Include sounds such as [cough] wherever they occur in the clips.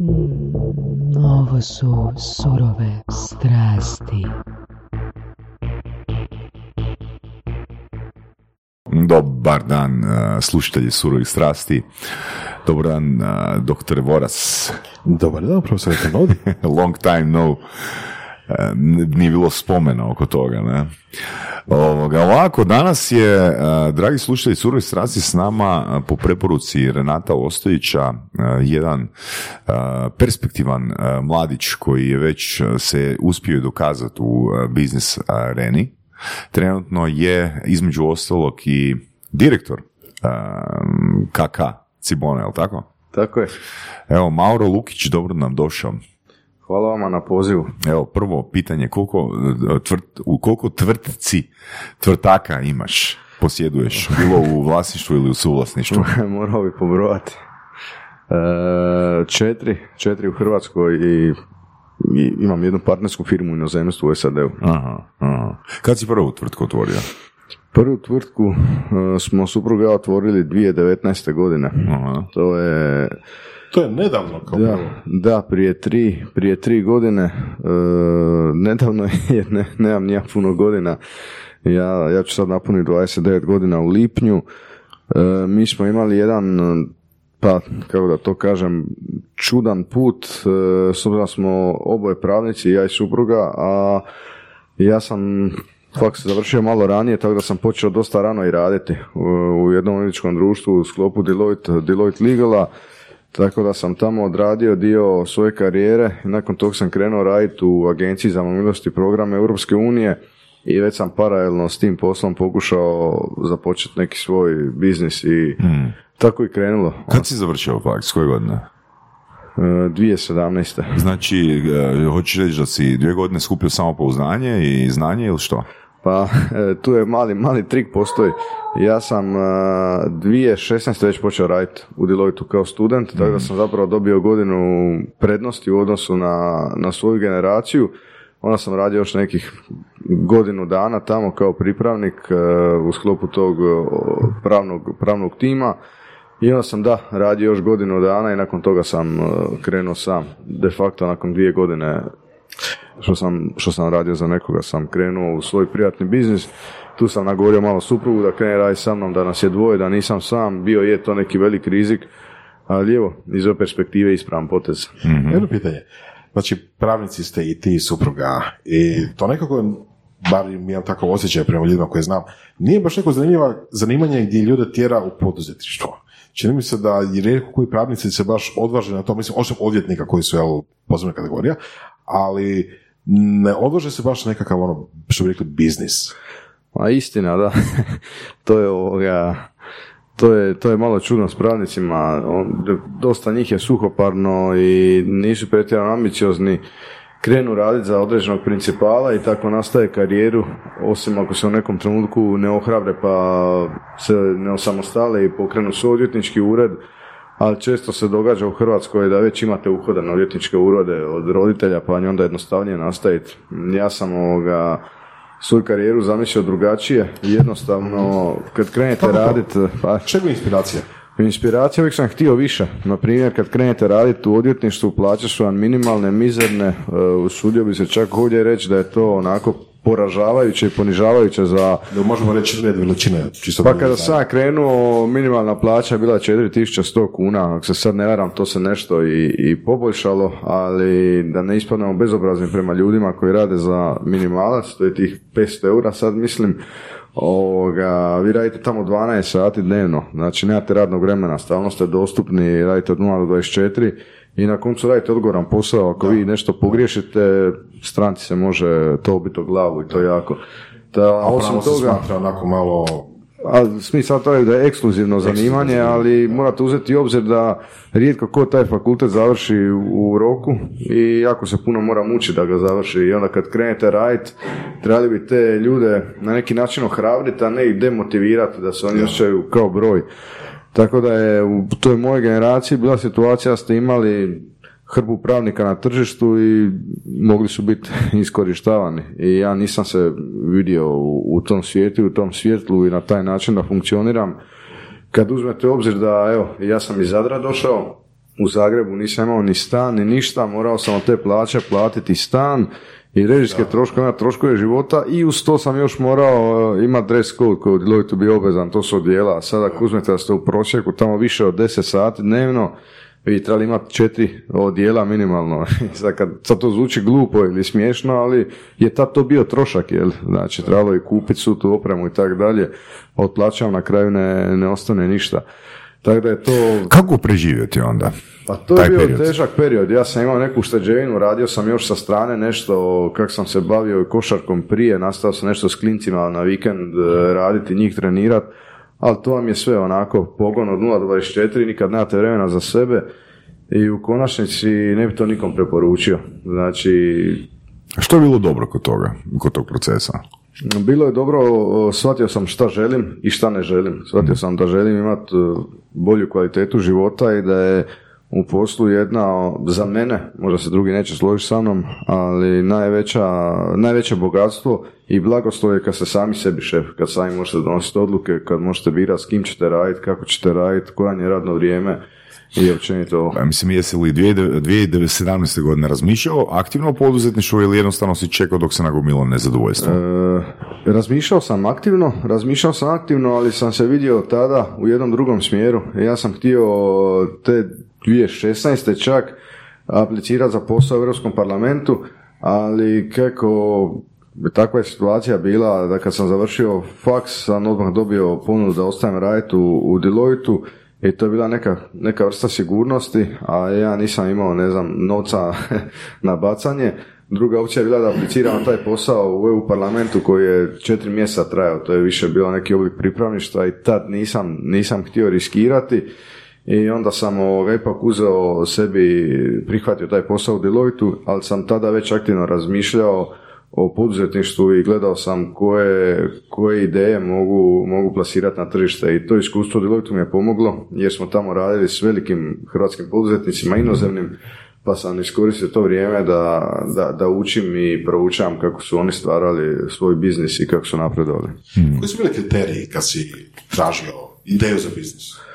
Mm, ovo su surove strasti. Dobar dan, uh, slušatelji surovih strasti. Dobar dan, uh, doktore Voras. Dobar dan, profesor. [laughs] Long time no. Nije bilo spomena oko toga, ne? Ovoga, ovako, danas je, dragi slušatelji Surovi strasti, s nama po preporuci Renata Ostojića, jedan perspektivan mladić koji je već se uspio dokazati u biznis areni. Trenutno je, između ostalog, i direktor KK Cibona, je li tako? Tako je. Evo, Mauro Lukić, dobro nam došao. Hvala vama na pozivu. Evo, prvo pitanje, koliko, tvrt, u koliko tvrtci, tvrtaka imaš, posjeduješ, bilo u vlasništvu ili u suvlasništvu? [laughs] Morao bi pobrojati. E, četiri, četiri u Hrvatskoj i, i imam jednu partnersku firmu u inozemstvu u SAD-u. Aha, aha. Kad si prvu tvrtku otvorio? Prvu tvrtku uh, smo supruga otvorili 2019. godine. Aha. To je To je nedavno kao da, prvo. da, prije tri, prije tri godine, e, nedavno je, [laughs] ne, nemam nija puno godina, ja, ja ću sad napuniti 29 godina u lipnju, E, mi smo imali jedan, pa kako da to kažem, čudan put, e, s obzirom smo oboje pravnici, ja i supruga, a ja sam faks završio malo ranije, tako da sam počeo dosta rano i raditi u, jednom odvjetničkom društvu u sklopu Deloitte, Deloitte Legala, tako da sam tamo odradio dio svoje karijere. I nakon tog sam krenuo raditi u agenciji za mobilnost i programe Europske unije i već sam paralelno s tim poslom pokušao započeti neki svoj biznis i tako i krenulo. Kad si završio faks, koje godine? E, 2017. [laughs] Znači, e, hoćeš reći da si dvije godine skupio samopouznanje i znanje ili što? Pa e, tu je mali, mali trik postoji. Ja sam e, 2016. već počeo raditi u Deloitu kao student, tako da sam zapravo dobio godinu prednosti u odnosu na, na svoju generaciju. Onda sam radio još nekih godinu dana tamo kao pripravnik e, u sklopu tog e, pravnog, pravnog tima. I onda sam da, radio još godinu dana i nakon toga sam e, krenuo sam. De facto nakon dvije godine što sam, što sam radio za nekoga sam krenuo u svoj privatni biznis. Tu sam nagovorio malo suprugu da krene raditi sa mnom, da nas je dvoje, da nisam sam. Bio je to neki velik rizik, ali evo, iz ove perspektive ispravan potez. Jedno pitanje. Znači, pravnici ste i ti supruga i to nekako, bar imam takav osjećaj prema ljudima koje znam, nije baš neko zanimljiva, zanimanje gdje ljude tjera u poduzetništvo. Čini mi se da je rijetko koji pravnici se baš odvaže na to, mislim, osim odvjetnika koji su, jel, posebna kategorija, ali ne odvaže se baš nekakav, ono, što bi rekli, biznis. A istina, da. [laughs] to je ovoga, to je, to je malo čudno s pravnicima. Dosta njih je suhoparno i nisu pretjerano ambiciozni. Krenu raditi za određenog principala i tako nastaje karijeru, osim ako se u nekom trenutku ne ohrabre pa se ne osamostale i pokrenu svoj odvjetnički ured, ali često se događa u Hrvatskoj da već imate uhoda na odvjetničke urode od roditelja, pa je onda jednostavnije nastaviti. Ja sam ovoga, svoju karijeru zamislio drugačije i jednostavno kad krenete raditi, pa Čega je inspiracija? Inspiracija uvijek sam htio više. Na primjer, kad krenete raditi u odvjetništvu, plaće su vam minimalne, mizerne, e, usudio bi se čak ovdje reći da je to onako poražavajuće i ponižavajuće za... Da možemo reći red veličine, čisto Pa da kada sam krenuo, minimalna plaća je bila 4100 kuna, ako se sad ne varam, to se nešto i, i poboljšalo, ali da ne ispadnemo bezobrazni prema ljudima koji rade za minimalac, to je tih 500 eura, sad mislim, ovoga, vi radite tamo 12 sati dnevno, znači nemate radnog vremena, stalno ste dostupni, radite od 0 do 24 i na koncu radite odgovoran posao, ako vi nešto pogriješite, stranci se može to ubiti o glavu i to jako. Da, A osim toga, smatra onako malo a smisao to je da je ekskluzivno zanimanje, ali morate uzeti u obzir da rijetko ko taj fakultet završi u roku i jako se puno mora mučiti da ga završi. I onda kad krenete raditi, trebali bi te ljude na neki način ohrabriti, a ne ih demotivirati da se oni osjećaju kao broj. Tako da je u toj mojoj generaciji bila situacija da ste imali hrpu pravnika na tržištu i mogli su biti [laughs] iskorištavani. I ja nisam se vidio u, u tom svijetu, u tom svjetlu i na taj način da funkcioniram. Kad uzmete u obzir da, evo, ja sam iz Zadra došao, u Zagrebu nisam imao ni stan, ni ništa, morao sam od te plaće platiti stan i režijske troškove, troškove života i uz to sam još morao uh, imati dress code koji u Deloitu bio obvezan, to su odjela, sada ako uzmete da ste u prosjeku tamo više od 10 sati dnevno, vi trebali imati četiri odjela minimalno. [laughs] sad, kad, sad to zvuči glupo ili smiješno, ali je tad to bio trošak, jel? Znači, trebalo i kupiti svu tu opremu i tako dalje. Od plaćam na kraju ne, ne ostane ništa. Tako da je to... Kako preživjeti onda? Pa to je bio period? težak period. Ja sam imao neku šteđevinu, radio sam još sa strane nešto, kak sam se bavio košarkom prije, nastao sam nešto s klincima na vikend e, raditi, njih trenirat, ali to vam je sve onako pogon od 0 do 24, nikad nemate vremena za sebe i u konačnici ne bi to nikom preporučio. Znači, Što je bilo dobro kod toga, kod tog procesa? bilo je dobro, shvatio sam šta želim i šta ne želim. Shvatio sam da želim imati bolju kvalitetu života i da je u poslu jedna, za mene, možda se drugi neće složiti sa mnom, ali najveća, najveće bogatstvo i blagoslov je kad ste sami sebi šef, kad sami možete donositi odluke, kad možete birati s kim ćete raditi, kako ćete raditi, koje je radno vrijeme i općenito ovo. Pa, mislim, jesi li 2017. godine razmišljao aktivno o poduzetništvu ili jednostavno si čekao dok se nagomilo nezadovoljstvo? E, razmišljao sam aktivno, razmišljao sam aktivno, ali sam se vidio tada u jednom drugom smjeru. Ja sam htio te 2016. čak aplicirati za posao u Europskom parlamentu, ali kako takva je situacija bila da kad sam završio faks sam odmah dobio ponudu da ostajem raditi u, u Deloitu i to je bila neka, neka vrsta sigurnosti, a ja nisam imao, ne znam, novca [laughs] na bacanje. Druga opcija je bila da apliciram taj posao u EU parlamentu koji je četiri mjeseca trajao, to je više bilo neki oblik pripravništva i tad nisam, nisam htio riskirati i onda sam ovoga, ipak uzeo sebi, prihvatio taj posao u Deloitu, ali sam tada već aktivno razmišljao o poduzetništvu i gledao sam koje, koje ideje mogu, mogu plasirati na tržište i to iskustvo Deloitu mi je pomoglo jer smo tamo radili s velikim hrvatskim poduzetnicima inozemnim pa sam iskoristio to vrijeme da, da, da učim i proučavam kako su oni stvarali svoj biznis i kako su napredovali. Koji su bili kriteriji kad si tražio ideju za biznis?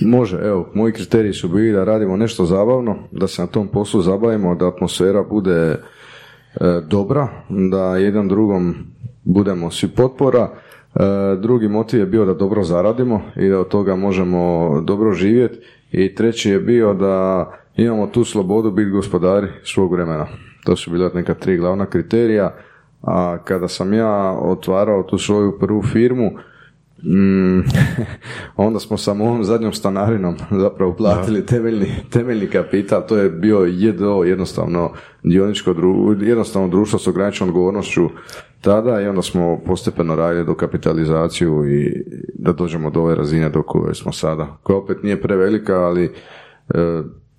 Može, evo, moji kriteriji su bili da radimo nešto zabavno, da se na tom poslu zabavimo, da atmosfera bude e, dobra, da jedan drugom budemo svi potpora. E, drugi motiv je bio da dobro zaradimo i da od toga možemo dobro živjeti. I treći je bio da imamo tu slobodu biti gospodari svog vremena. To su bila neka tri glavna kriterija. A kada sam ja otvarao tu svoju prvu firmu, Mm, [laughs] onda smo sa mojom zadnjom stanarinom zapravo platili temeljni, temeljni kapital, to je bio JDO, jednostavno dioničko dru, jednostavno društvo s ograničenom odgovornošću tada i onda smo postepeno radili do kapitalizaciju i da dođemo do ove razine do koje smo sada, koja opet nije prevelika, ali e,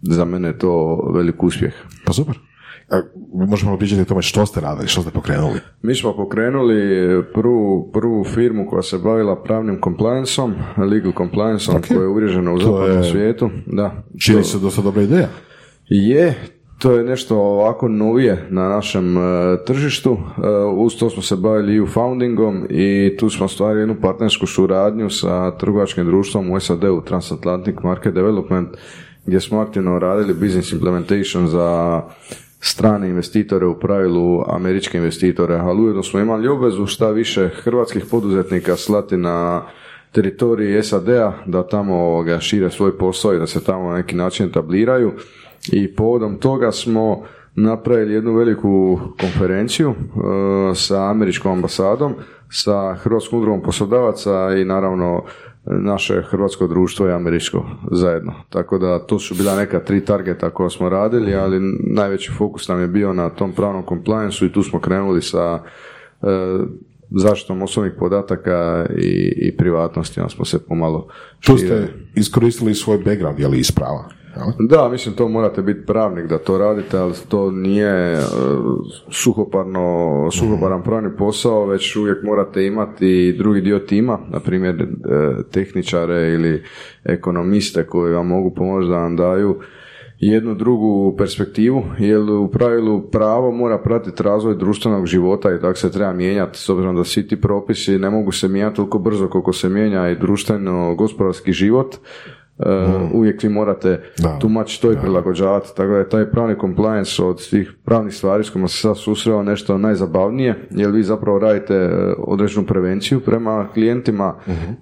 za mene je to velik uspjeh. Pa super. A, možemo pričati o tome što ste radili, što ste pokrenuli? Mi smo pokrenuli prvu, prvu firmu koja se bavila pravnim complianceom, legal complianceom, Ok. koja je uvriježena u zapadnom je- svijetu. Da. Čini To- se dosta dobra ideja. Je, to je nešto ovako novije na našem e, tržištu. E, uz to smo se bavili i u foundingom i tu smo stvarili jednu partnersku suradnju sa trgovačkim društvom u SAD-u, Transatlantic Market Development, gdje smo aktivno radili business implementation za strane investitore, u pravilu američke investitore, ali ujedno smo imali obvezu šta više hrvatskih poduzetnika slati na teritoriji SAD-a da tamo ovoga, šire svoj posao i da se tamo na neki način etabliraju. I povodom toga smo napravili jednu veliku konferenciju e, sa američkom ambasadom, sa Hrvatskom udrugom poslodavaca i naravno naše hrvatsko društvo i američko zajedno. Tako da to su bila neka tri targeta koja smo radili, ali najveći fokus nam je bio na tom pravnom compliance i tu smo krenuli sa e, zaštitom osobnih podataka i, i privatnosti, onda smo se pomalo Tu ste iskoristili svoj background, je li iz prava? Da, mislim to morate biti pravnik da to radite, ali to nije e, suhoparno, suhoparan pravni posao, već uvijek morate imati i drugi dio tima, na primjer e, tehničare ili ekonomiste koji vam mogu pomoći da vam daju jednu drugu perspektivu, jer u pravilu pravo mora pratiti razvoj društvenog života i tako se treba mijenjati, s obzirom da svi ti propisi ne mogu se mijenjati toliko brzo koliko se mijenja i društveno gospodarski život, Uh, uvijek vi morate Da. tumačiti to i prilagođavati, tako da je taj pravni compliance od svih pravnih stvari s kojima se sad susreo nešto najzabavnije, jer vi zapravo radite e, određenu prevenciju prema klijentima,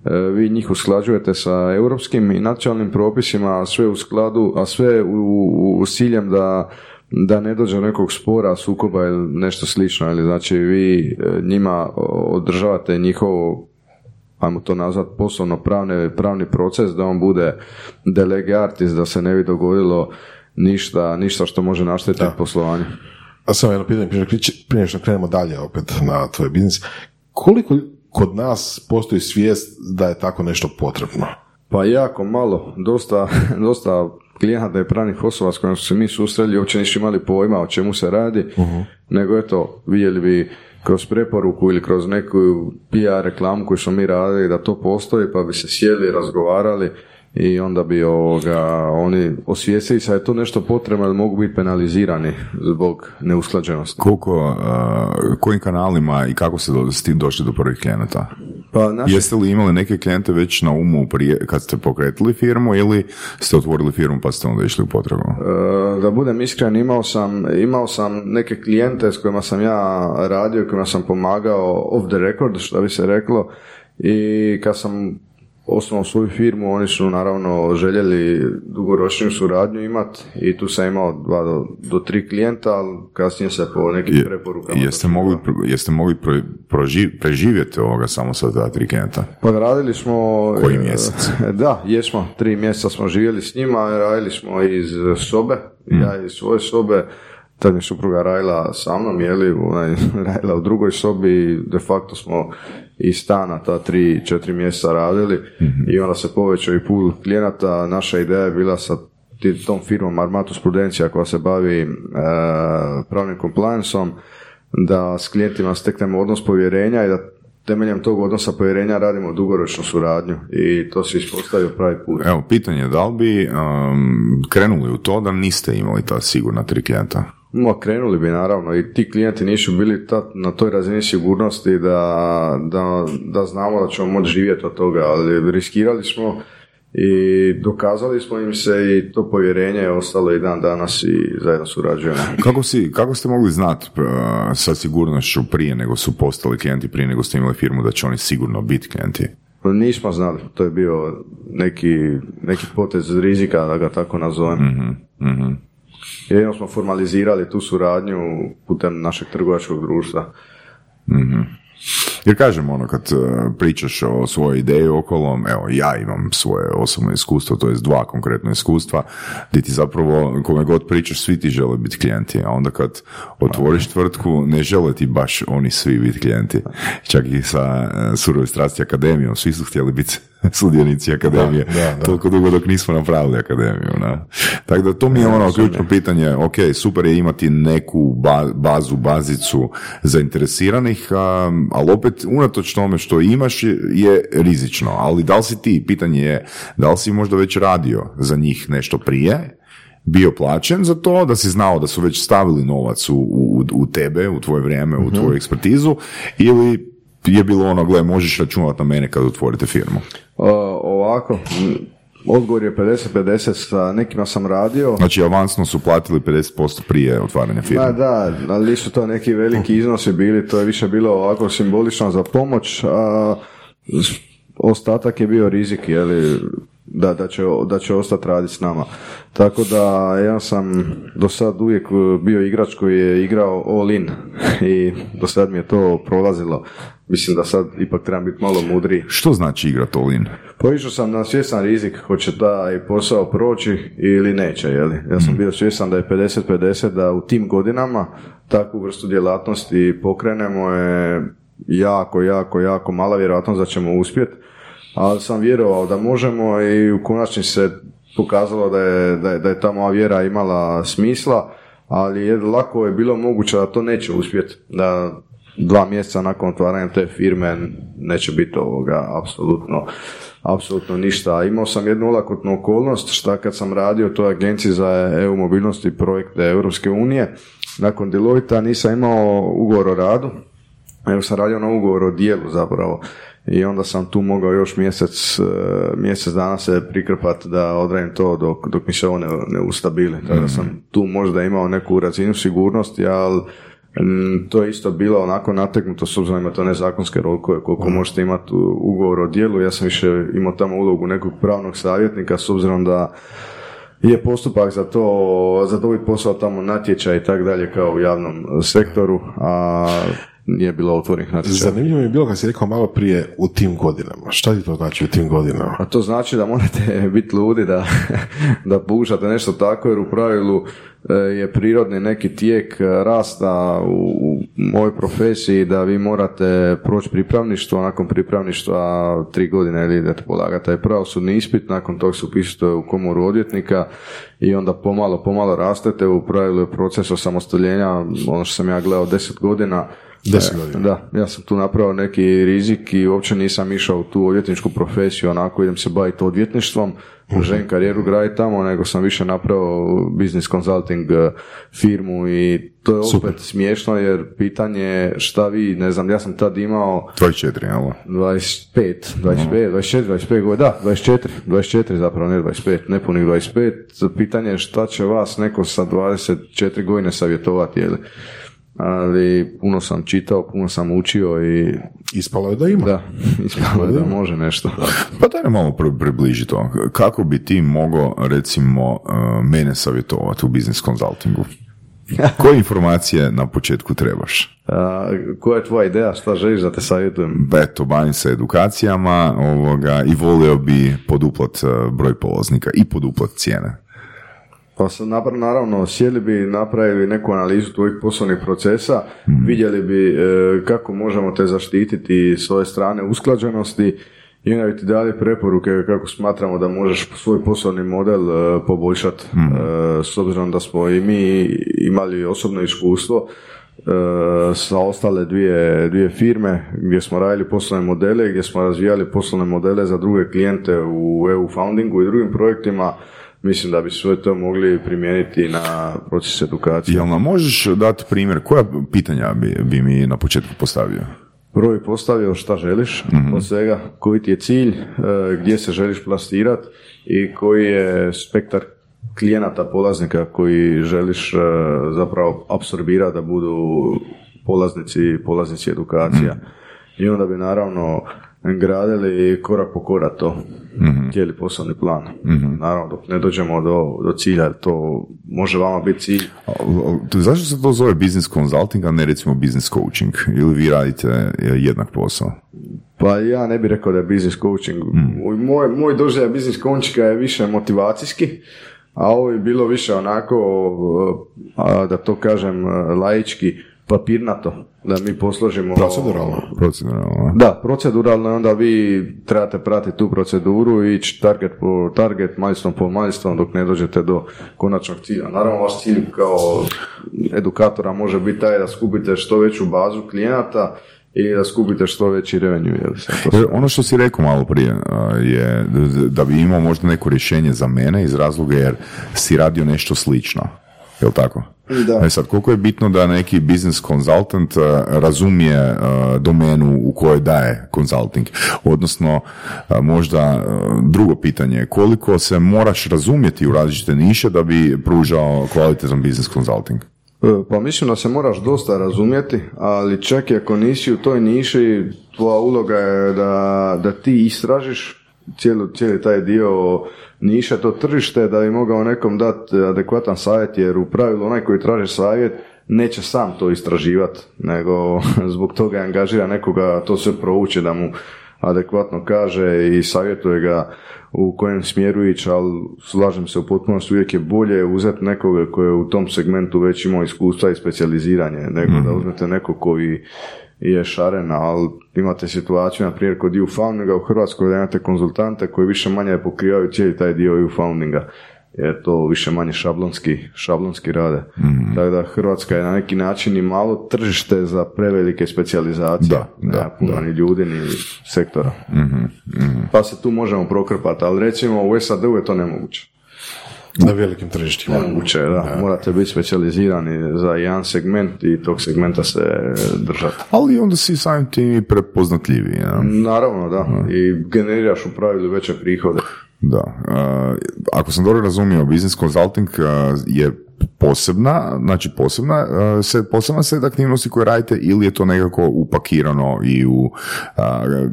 E, vi njih usklađujete sa europskim i nacionalnim propisima, a sve u skladu, a sve u, u, u ciljem da da ne dođe do nekog spora, sukoba ili nešto slično, ili znači vi e, njima održavate njihovo ajmo to nazvat poslovno pravne, pravni proces da on bude de lege artis, da se ne bi dogodilo ništa, ništa što može naštetiti poslovanju. A samo jedno pitanje, prije, što krenemo dalje opet na tvoj biznis. Koliko kod nas postoji svijest da je tako nešto potrebno? Pa jako malo, dosta, [laughs] dosta klijenata i pravnih osoba s kojima su se mi susreli uopće nisu imali pojma o čemu se radi, nego eto, vidjeli bi kroz preporuku ili kroz neku PR reklamu koju smo mi radili da to postoji, pa bi se sjeli, razgovarali i onda bi ovoga, oni osvijestili se da je to nešto potrebno, da mogu biti penalizirani zbog neusklađenosti. Koliko, uh, kojim kanalima i kako ste do, s tim došli do prvih klijenata? Pa naši Jeste li imali neke klijente već na umu prije kad ste pokretili firmu ili ste otvorili firmu pa ste onda išli u potragu? E, da budem iskren, imao sam, imao sam neke klijente s kojima sam ja radio kojima sam pomagao off the record, što bi se reklo, i kad sam osnovao svoju firmu, oni su naravno željeli dugoročniju suradnju imati i tu sam imao dva do, do tri klijenta, ali kasnije se po nekim Je- preporukama... Jeste mogli, jeste mogli pro- proži- preživjeti ovoga samo sa ta tri klijenta? Pa radili smo... Koji e, mjesec? [laughs] Da, jesmo. Tri mjeseca smo živjeli s njima, radili smo iz sobe, Mm. ja iz svoje sobe, tad je supruga radila sa mnom, jeli, ona je [laughs] radila u drugoj sobi i de facto smo iz stana ta tri, četiri mjeseca radili Mhm. i onda se povećao i pul klijenata. Naša ideja je bila sa tom firmom Armatus Prudencija koja se bavi e, pravnim complianceom, da s klijentima steknemo odnos povjerenja i da temeljem tog odnosa povjerenja radimo dugoročnu suradnju i to se ispostavio pravi put. Evo, pitanje, da li bi um, krenuli u to da niste imali ta sigurna tri klijenta? No, krenuli bi naravno i ti klijenti nisu bili ta, na toj razini sigurnosti da, da, da znamo da ćemo moći živjeti od toga, ali riskirali smo i dokazali smo im se i to povjerenje je ostalo i dan danas i zajedno surađujemo. Kako, si, kako ste mogli znati uh, sa sigurnošću prije nego su postali klijenti, prije nego ste imali firmu da će oni sigurno biti klijenti? Nismo znali, to je bio neki, neki potez rizika, da ga tako nazovem. Mhm. Jedino smo formalizirali tu suradnju putem našeg trgovačkog društva. Jer kažem, ono, kad uh, pričaš o svojoj ideji okolo, evo, ja imam svoje osobno iskustvo, to je dva konkretno iskustva, gdje ti zapravo, kome god pričaš, svi ti žele biti klijenti, a onda kad otvoriš tvrtku, ne žele ti baš oni svi biti klijenti. Čak i sa uh, Surove strasti akademijom, svi su htjeli biti [laughs] sudionici akademije, Da, da, da. toliko dugo dok nismo napravili akademiju. Na. Tako da to mi je ono ključno pitanje, ok, super je imati neku ba- bazu, bazicu zainteresiranih, ali opet unatoč tome što imaš je, je rizično, ali da li si ti, pitanje je, da li si možda već radio za njih nešto prije, bio plaćen za to, da si znao da su već stavili novac u, u, u tebe, u tvoje vrijeme, u tvoju ekspertizu, ili je bilo ono, gle, možeš računati na mene kad otvorite firmu. O, ovako, odgovor je 50-50, sa nekima sam radio. Znači, avansno su platili 50% prije otvaranja firme. Ma da, ali nisu to neki veliki iznosi bili, to je više bilo ovako simbolično za pomoć, a ostatak je bio rizik, jeli, da, da, će, da će ostati raditi s nama. Tako da ja sam do sad uvijek bio igrač koji je igrao all in i do sad mi je to prolazilo. Mislim da sad ipak trebam biti malo mudriji. Što znači igrat all in? Pa išao sam na svjestan rizik, hoće taj posao proći ili neće, jeli? Ja sam bio svjestan da je 50-50, da u tim godinama takvu vrstu djelatnosti pokrenemo je jako, jako, jako mala vjerojatnost da ćemo uspjeti, ali sam vjerovao da možemo i u konačnici se pokazalo da je, da je, da je ta moja vjera imala smisla, ali je, lako je bilo moguće da to neće uspjeti, da dva mjeseca nakon otvaranja te firme neće biti ovoga apsolutno apsolutno ništa. A Imao sam jednu olakotnu okolnost, šta kad sam radio toj agenciji za EU mobilnost i projekte Europske unije, nakon Deloitte nisam imao ugovor o radu, nego sam radio na ugovor o dijelu zapravo. i onda sam tu mogao još mjesec, e, mjesec dana se prikrpati da odradim to dok, dok mi se ovo ne, ne ustabili. Tako da sam tu možda imao neku razinu sigurnosti, ali to je isto bilo onako nategnuto s obzirom ima to nezakonske rokove koliko možete imati ugovor o dijelu. Ja sam više imao tamo ulogu nekog pravnog savjetnika s obzirom da je postupak za to, za dobiti posao tamo natječaj i tak dalje kao u javnom sektoru, a nije bilo otvorenih natječaja. Zanimljivo mi je bilo kad si rekao malo prije u tim godinama. Šta ti to znači u tim godinama? A to znači da morate [laughs] biti ludi da, [laughs] da pušate nešto tako, jer u pravilu je prirodni neki tijek e, rasta u, u mojoj profesiji da vi morate proći pripravništvo, nakon pripravništva tri godine ili idete polagati taj pravosudni ispit, nakon toga se upisujete u komoru odvjetnika i onda pomalo, pomalo rastete, u pravilu je proces osamostaljenja, ono što sam ja gledao deset godina, Deset E, godina. Da, ja sam tu napravio neki rizik i uopće nisam išao u tu odvjetničku profesiju, onako idem se baviti odvjetništvom, želim karijeru graditi tamo, nego sam više napravio business consulting eh, firmu i to je opet smiješno jer pitanje je šta vi, ne znam, ja sam tad imao 24, jel? 25, 25, 24, 25 godina, da, 24, 24 zapravo, ne 25, nepunih 25. Pitanje je šta će vas neko sa 24 godine savjetovati, jel? Ali puno sam čitao, puno sam učio i Ispalo je da ima. da, [laughs] ispalo je da može nešto. [laughs] Pa daj malo pri- približi to. Kako bi ti mogao, recimo, uh, mene savjetovati u business consultingu? [laughs] Koje informacije na početku trebaš? A, koja je tvoja ideja, šta želiš da te savjetujem? Eto, bavim se edukacijama ovoga, i volio bi poduplat uh, broj polaznika i poduplat cijene. Pa sad napra- naravno sjeli bi, napravili neku analizu tvojih poslovnih procesa, vidjeli bi e, kako možemo te zaštititi s ove strane usklađenosti i onda bi ti dali preporuke kako smatramo da možeš svoj poslovni model e, poboljšati. E, s obzirom da smo i mi imali osobno iskustvo e, sa ostale dvije, dvije firme gdje smo radili poslovne modele, gdje smo razvijali poslovne modele za druge klijente u EU foundingu i drugim projektima, mislim da bi sve to mogli primijeniti na proces edukacije. Jel nam možeš dati primjer, koja pitanja bi, bi mi na početku postavio? Prvo bi postavio šta želiš od svega, koji ti je cilj, e, gdje se želiš plastirati i koji je spektar klijenata, polaznika koji želiš e, zapravo apsorbirati da budu polaznici, polaznici edukacija. I onda bi naravno gradili korak po korak to, cijeli poslovni plan. Naravno, dok ne dođemo do, do cilja, to može vama biti cilj. A, Zašto se to zove business consulting, a ne recimo business coaching? Ili vi radite e, jednak posao? Pa ja ne bih rekao da je business coaching. Moj, moj doživljaj business coachinga je više motivacijski, a ovo je bilo više onako, a, da to kažem laički, papirnato, da mi posložimo... Proceduralno. Proceduralno? Da, proceduralno je onda vi trebate pratiti tu proceduru i ići target po target, milestone po milestone dok ne dođete do konačnog cilja. Naravno, vaš cilj kao edukatora može biti taj da skupite što veću bazu klijenata i da skupite što veći revenue. Jel se to Jer ono što si rekao malo prije je da bi imao možda neko rješenje za mene iz razloga jer si radio nešto slično. Jel tako? Da. E sad, koliko je bitno da neki business consultant a, razumije a, domenu u kojoj daje consulting? Odnosno, a, možda drugo pitanje, koliko se moraš razumjeti u različite niše da bi pružao kvalitetan business consulting? E, Pa mislim da se moraš dosta razumjeti, ali čak i ako nisi u toj niši, tvoja uloga je da, da ti istražiš cijeli, cijeli taj dio niše, to tržište, da bi mogao nekom dati adekvatan savjet, jer u pravilu onaj koji traži savjet neće sam to istraživati, nego [laughs] zbog toga angažira nekoga to sve prouči da mu adekvatno kaže i savjetuje ga u kojem smjeru ići, ali slažem se u potpunosti, uvijek je bolje uzeti nekoga koji je u tom segmentu već imao iskustva i specijaliziranje, nego da uzmete nekog koji je šaren, ali imate situaciju, na primjer, kod EU foundinga u Hrvatskoj da imate konzultante koji više manje pokrivaju cijeli taj dio EU foundinga jer to više manje šablonski, šablonski rade. Tako da Hrvatska je na neki način i malo tržište za prevelike specijalizacije. Da, da, puno da. ni ljudi, ni sektora. Pa se tu možemo prokrpati, ali recimo u SAD-u je to nemoguće. Na velikim tržištima. Moguće, je, da. Morate biti specijalizirani za jedan segment i tog segmenta se držati. Ali onda si samim tim i prepoznatljiviji. Ja? Naravno, da. I generiraš u pravilu veće prihode. Da. Ako sam dobro razumio, business consulting je posebna, znači posebna, uh, se, posebna set aktivnosti koje radite ili je to nekako upakirano i u uh,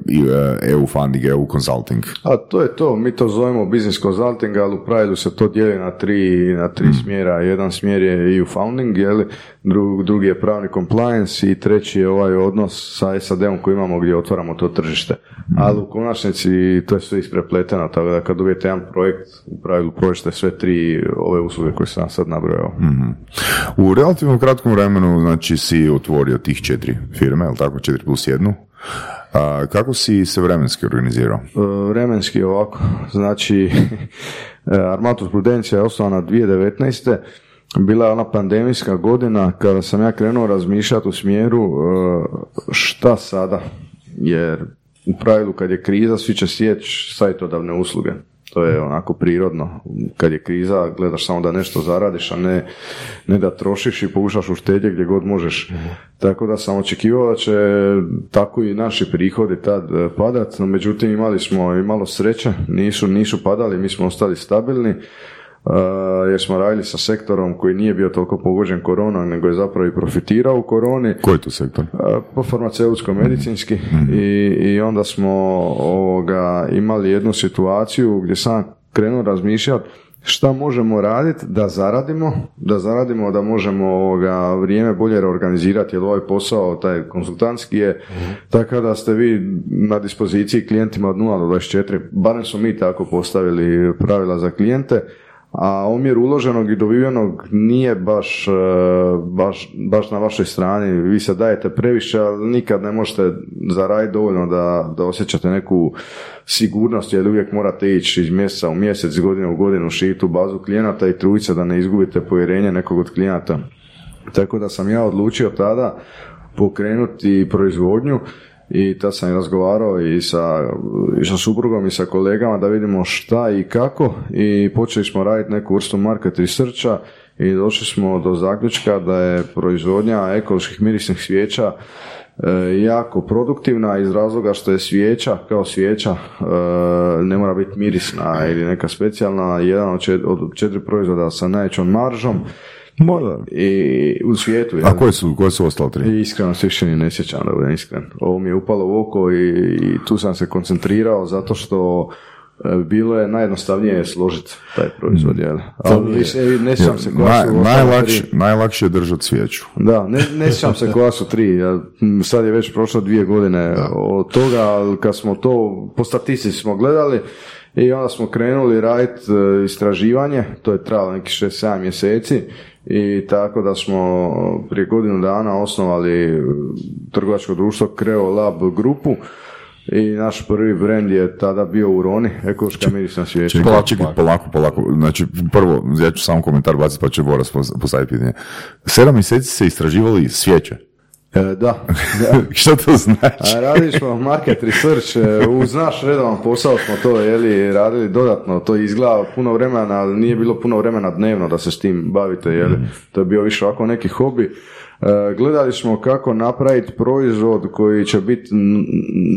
i, uh, EU funding, EU consulting? A to je to, mi to zovemo business consulting, ali u pravilu se to dijeli na tri, na tri smjera. Jedan smjer je EU founding, jeli, Drug, drugi je pravni compliance i treći je ovaj odnos sa SAD-om koji imamo gdje otvaramo to tržište. Ali u konačnici to je sve isprepleteno, tako da kad dobijete jedan projekt, u pravilu prođete sve tri ove usluge koje sam sad nabrojao. Mhm. U relativno kratkom vremenu znači si otvorio tih četiri firme, jel tako, četiri plus jednu. A, kako si se vremenski organizirao? E, vremenski ovako, znači [laughs] Armatus Prudencija je osnovana 2019 bila je ona pandemijska godina kada sam ja krenuo razmišljati u smjeru e, šta sada, jer u pravilu kad je kriza svi će sjeći savjetodavne usluge. To je onako prirodno. Kad je kriza, gledaš samo da nešto zaradiš, a ne, ne da trošiš i pokušaš uštedje gdje god možeš. Tako da sam očekivao da će tako i naši prihodi tad e, padat, no međutim imali smo i malo sreće, nisu, nisu padali, mi smo ostali stabilni jer smo radili sa sektorom koji nije bio toliko pogođen koronom, nego je zapravo i profitirao u koroni. Koji je to sektor? Po farmaceutsko-medicinski. I, i onda smo ovoga, imali jednu situaciju gdje sam krenuo razmišljati šta možemo raditi da zaradimo, da zaradimo da možemo ovoga vrijeme bolje reorganizirati, jer ovaj posao, taj konsultantski je tako da ste vi na dispoziciji klijentima od 0 do 24, barem smo mi tako postavili pravila za klijente, a omjer uloženog i dobivenog nije baš, e, baš, baš na vašoj strani. Vi se dajete previše, ali nikad ne možete zaraditi dovoljno da, da osjećate neku sigurnost, jer uvijek morate ići iz mjeseca u mjesec, godine u godinu, šiti u bazu klijenata i trujce da ne izgubite povjerenje nekog od klijenata. Tako da sam ja odlučio tada pokrenuti proizvodnju i tad sam razgovarao i sa, i sa suprugom i sa kolegama da vidimo šta i kako. I počeli smo raditi neku vrstu market researcha i došli smo do zaključka da je proizvodnja ekoloških mirisnih svijeća e, jako produktivna iz razloga što je svijeća kao svijeća e, ne mora biti mirisna ili neka specijalna jedan od četiri, od četiri proizvoda sa najvećom maržom i u svijetu. A koje su, koje su ostale tri? Iskreno se više ni ne sjećam da budem iskren. Ovo mi je upalo u oko i, i tu sam se koncentrirao zato što e, bilo je najjednostavnije složiti taj proizvod, jel? Ali ne, ne sjećam se koja su najlakše, najlakše je držati svijeću. Da, ne, ne sjećam se koja su tri. Sad je već prošlo dvije godine od toga, ali kad smo to, po statistici smo gledali, i onda smo krenuli raditi e, istraživanje, to je trajalo nekih 6-7 mjeseci i tako da smo prije godinu dana osnovali trgovačko društvo Creo Lab grupu i naš prvi brend je tada bio u Roni, ekološka mirisna svijeća. Čekaj, čekaj, polako, polako. Znači, prvo, ja ću samo komentar baciti pa će Boras postaviti pitanje. Sedam mjeseci se istraživali svijeće. E, da. [laughs] Što to znači? Radili smo market research, e, uz naš redovan posao smo to jeli, radili dodatno, to izgleda puno vremena, ali nije bilo puno vremena dnevno da se s tim bavite, jeli. to je bio više ovako neki hobi. E, gledali smo kako napraviti proizvod koji će biti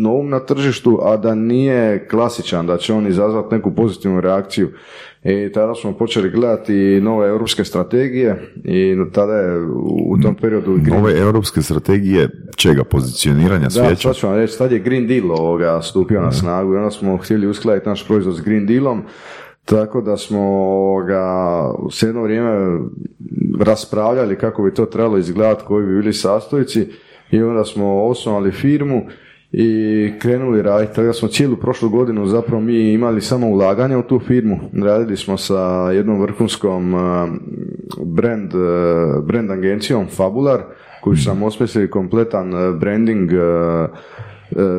nov na tržištu, a da nije klasičan, da će on izazvati neku pozitivnu reakciju. I tada smo počeli gledati nove europske strategije i tada je u tom periodu... Nove europske strategije čega? Pozicioniranja svijeća? Da, sad ću vam reći, tad je Green Deal ovoga stupio na snagu i onda smo htjeli uskladiti naš proizvod s Green Dealom tako da smo ga s jedno vrijeme raspravljali kako bi to trebalo izgledati, koji bi bili sastojci i onda smo osnovali firmu i krenuli raditi. Tako smo cijelu prošlu godinu zapravo mi imali samo ulaganje u tu firmu. Radili smo sa jednom vrhunskom uh, brand, uh, brand agencijom Fabular koji su nam osmislili kompletan uh, branding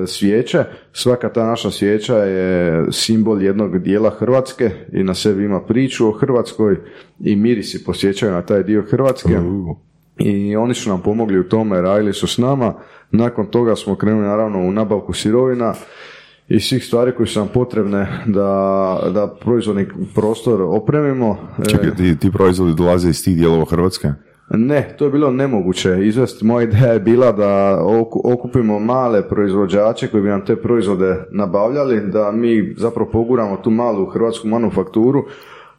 svijeće. Svaka ta naša svijeća je simbol jednog dijela Hrvatske i na sebi ima priču o Hrvatskoj i mirisi posjećaju na taj dio Hrvatske. I oni su nam pomogli u tome, radili su s nama nakon toga smo krenuli naravno u nabavku sirovina i svih stvari koje su nam potrebne da, da proizvodni prostor opremimo. E, Čekaj, ti, ti proizvodi dolaze iz tih dijelova Hrvatske? Ne, to je bilo nemoguće izvesti. Moja ideja je bila da oku- okupimo male proizvođače koji bi nam te proizvode nabavljali, da mi zapravo poguramo tu malu hrvatsku manufakturu,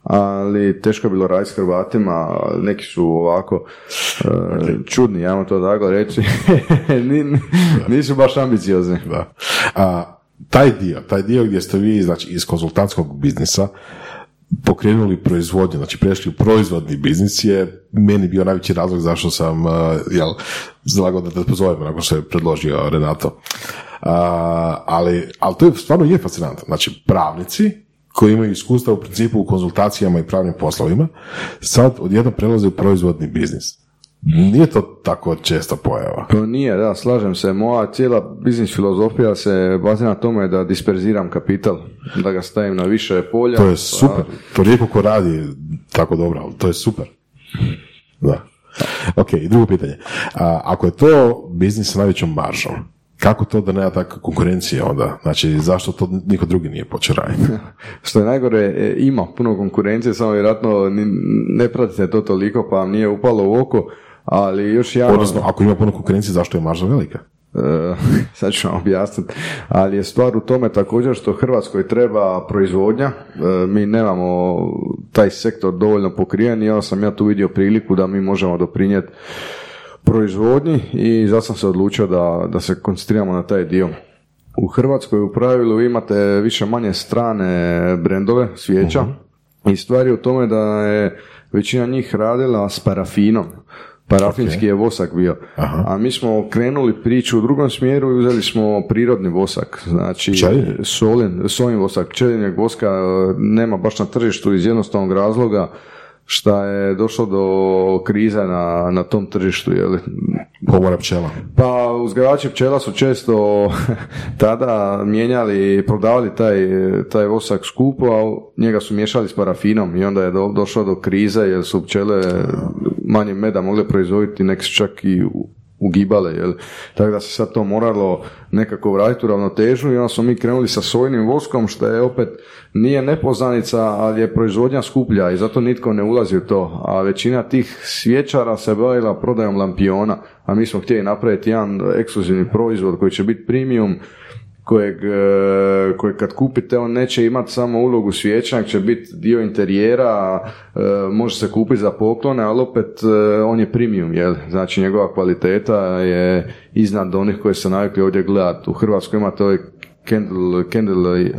ali teško je bilo raditi s Hrvatima, neki su ovako e, čudni, ja vam to tako reći, [laughs] Ni- ni- nisu baš ambiciozni. Da. A, taj dio, taj dio gdje ste vi znači, iz konzultantskog biznisa pokrenuli proizvodnju, znači prešli u proizvodni biznis je meni bio najveći razlog zašto sam uh, jel, zalagao da te pozovemo nakon što je predložio Renato. A, ali, ali to je stvarno je fascinantno. Znači, pravnici koji imaju iskustva u principu u konzultacijama i pravnim poslovima, sad odjednom prelaze u proizvodni biznis. Nije to tako česta pojava. To nije, da, slažem se. Moja cijela biznis filozofija se bazira na tome da disperziram kapital, da ga stavim na više polja. To je super. To rijetko ko radi tako dobro, ali to je super. Da. Ok, drugo pitanje. A, ako je to biznis sa najvećom maržom, kako to da nema takve konkurencije onda? Znači, zašto to niko drugi nije počeo raditi? [laughs] Što je najgore, e, ima puno konkurencije, samo vjerojatno ne pratite to toliko, pa vam nije upalo u oko, ali još jedan... Odnosno, ako ima puno konkurencije, zašto je marža velika? E, [laughs] sad ću vam objasniti, ali je stvar u tome također što Hrvatskoj treba proizvodnja, E, mi nemamo taj sektor dovoljno pokriven i onda sam ja tu vidio priliku da mi možemo doprinijeti proizvodnji i zato sam se odlučio da, da se koncentriramo na taj dio. U Hrvatskoj u pravilu vi imate više manje strane brendove svijeća i stvar je u tome da je većina njih radila s parafinom. Parafinski je vosak bio. A mi smo krenuli priču u drugom smjeru i uzeli smo prirodni vosak. Znači, solin, sojin vosak, pčelinjeg voska e, nema baš na tržištu iz jednostavnog razloga šta je došlo do krize na, na tom tržištu. Jeli. Pomora pčela. Pa uzgajivači pčela su često [laughs] tada mijenjali i prodavali taj, taj vosak skupo, a njega su miješali s parafinom i onda je do, došlo do krize jer su pčele manje meda mogle proizvoditi, nek su čak i u- ugibale, jel? tako da se sad to moralo nekako vratiti u ravnotežu i onda smo mi krenuli sa sojnim voskom što je opet nije nepoznanica, ali je proizvodnja skuplja i zato nitko ne ulazi u to, a većina tih svjećara se bavila prodajom lampiona, a mi smo htjeli napraviti jedan ekskluzivni proizvod koji će biti premium, kojeg, e, kojeg kad kupite on neće imati samo ulogu svijeća, nego će biti dio interijera, e, može se kupiti za poklone, ali opet e, on je premium, jel? Znači njegova kvaliteta je iznad onih koje se navikli ovdje gledati. U Hrvatskoj imate ovaj Candle, Candle e, e,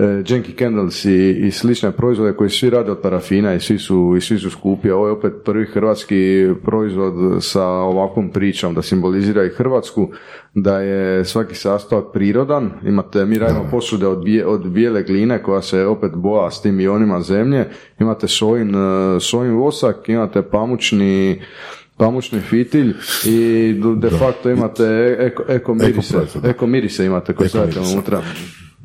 Janky Candles i, i slične proizvode koji svi rade od parafina i svi su, i svi su skupi. Ovo je opet prvi hrvatski proizvod sa ovakvom pričom da simbolizira i Hrvatsku, da je svaki sastavak prirodan. Imate, mi radimo posude od, bije- od bijele gline koja se opet boja s tim ionima zemlje. Imate sojin, e, sojin vosak, imate pamučni pamučni fitilj i de facto imate eko, eko mirise, eko mirise imate Eko stavite unutra.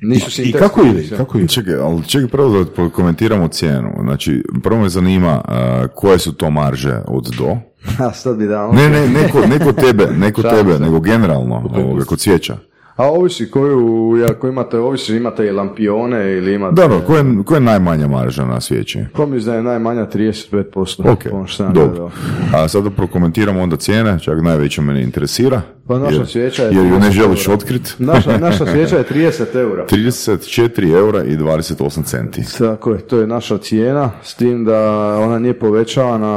Nisu I sintetski kako ide? Kako ide? Čekaj, ali čekaj prvo da komentiramo cijenu. Znači, prvo me zanima a, koje su to marže od do. [laughs] A sad bi dao. Ne, ne, neko, neko tebe, neko tebe, nego generalno, ovoga, kod cvijeća. A ovisi koju, ako imate, ovisi imate i lampione ili imate... Dobro, koja je, koja je najmanja marža na svijeći? Ko mi da je najmanja 35%. Ok, ono dobro. A sada prokomentiramo onda cijene, čak najveće mene interesira. Pa naša jer, svijeća je Jer ju ne 30 želiš otkrit. Naša, [laughs] naša svijeća je 30 eura. 34 eura i 28 centi. Tako je, to je naša cijena, s tim da ona nije povećavana,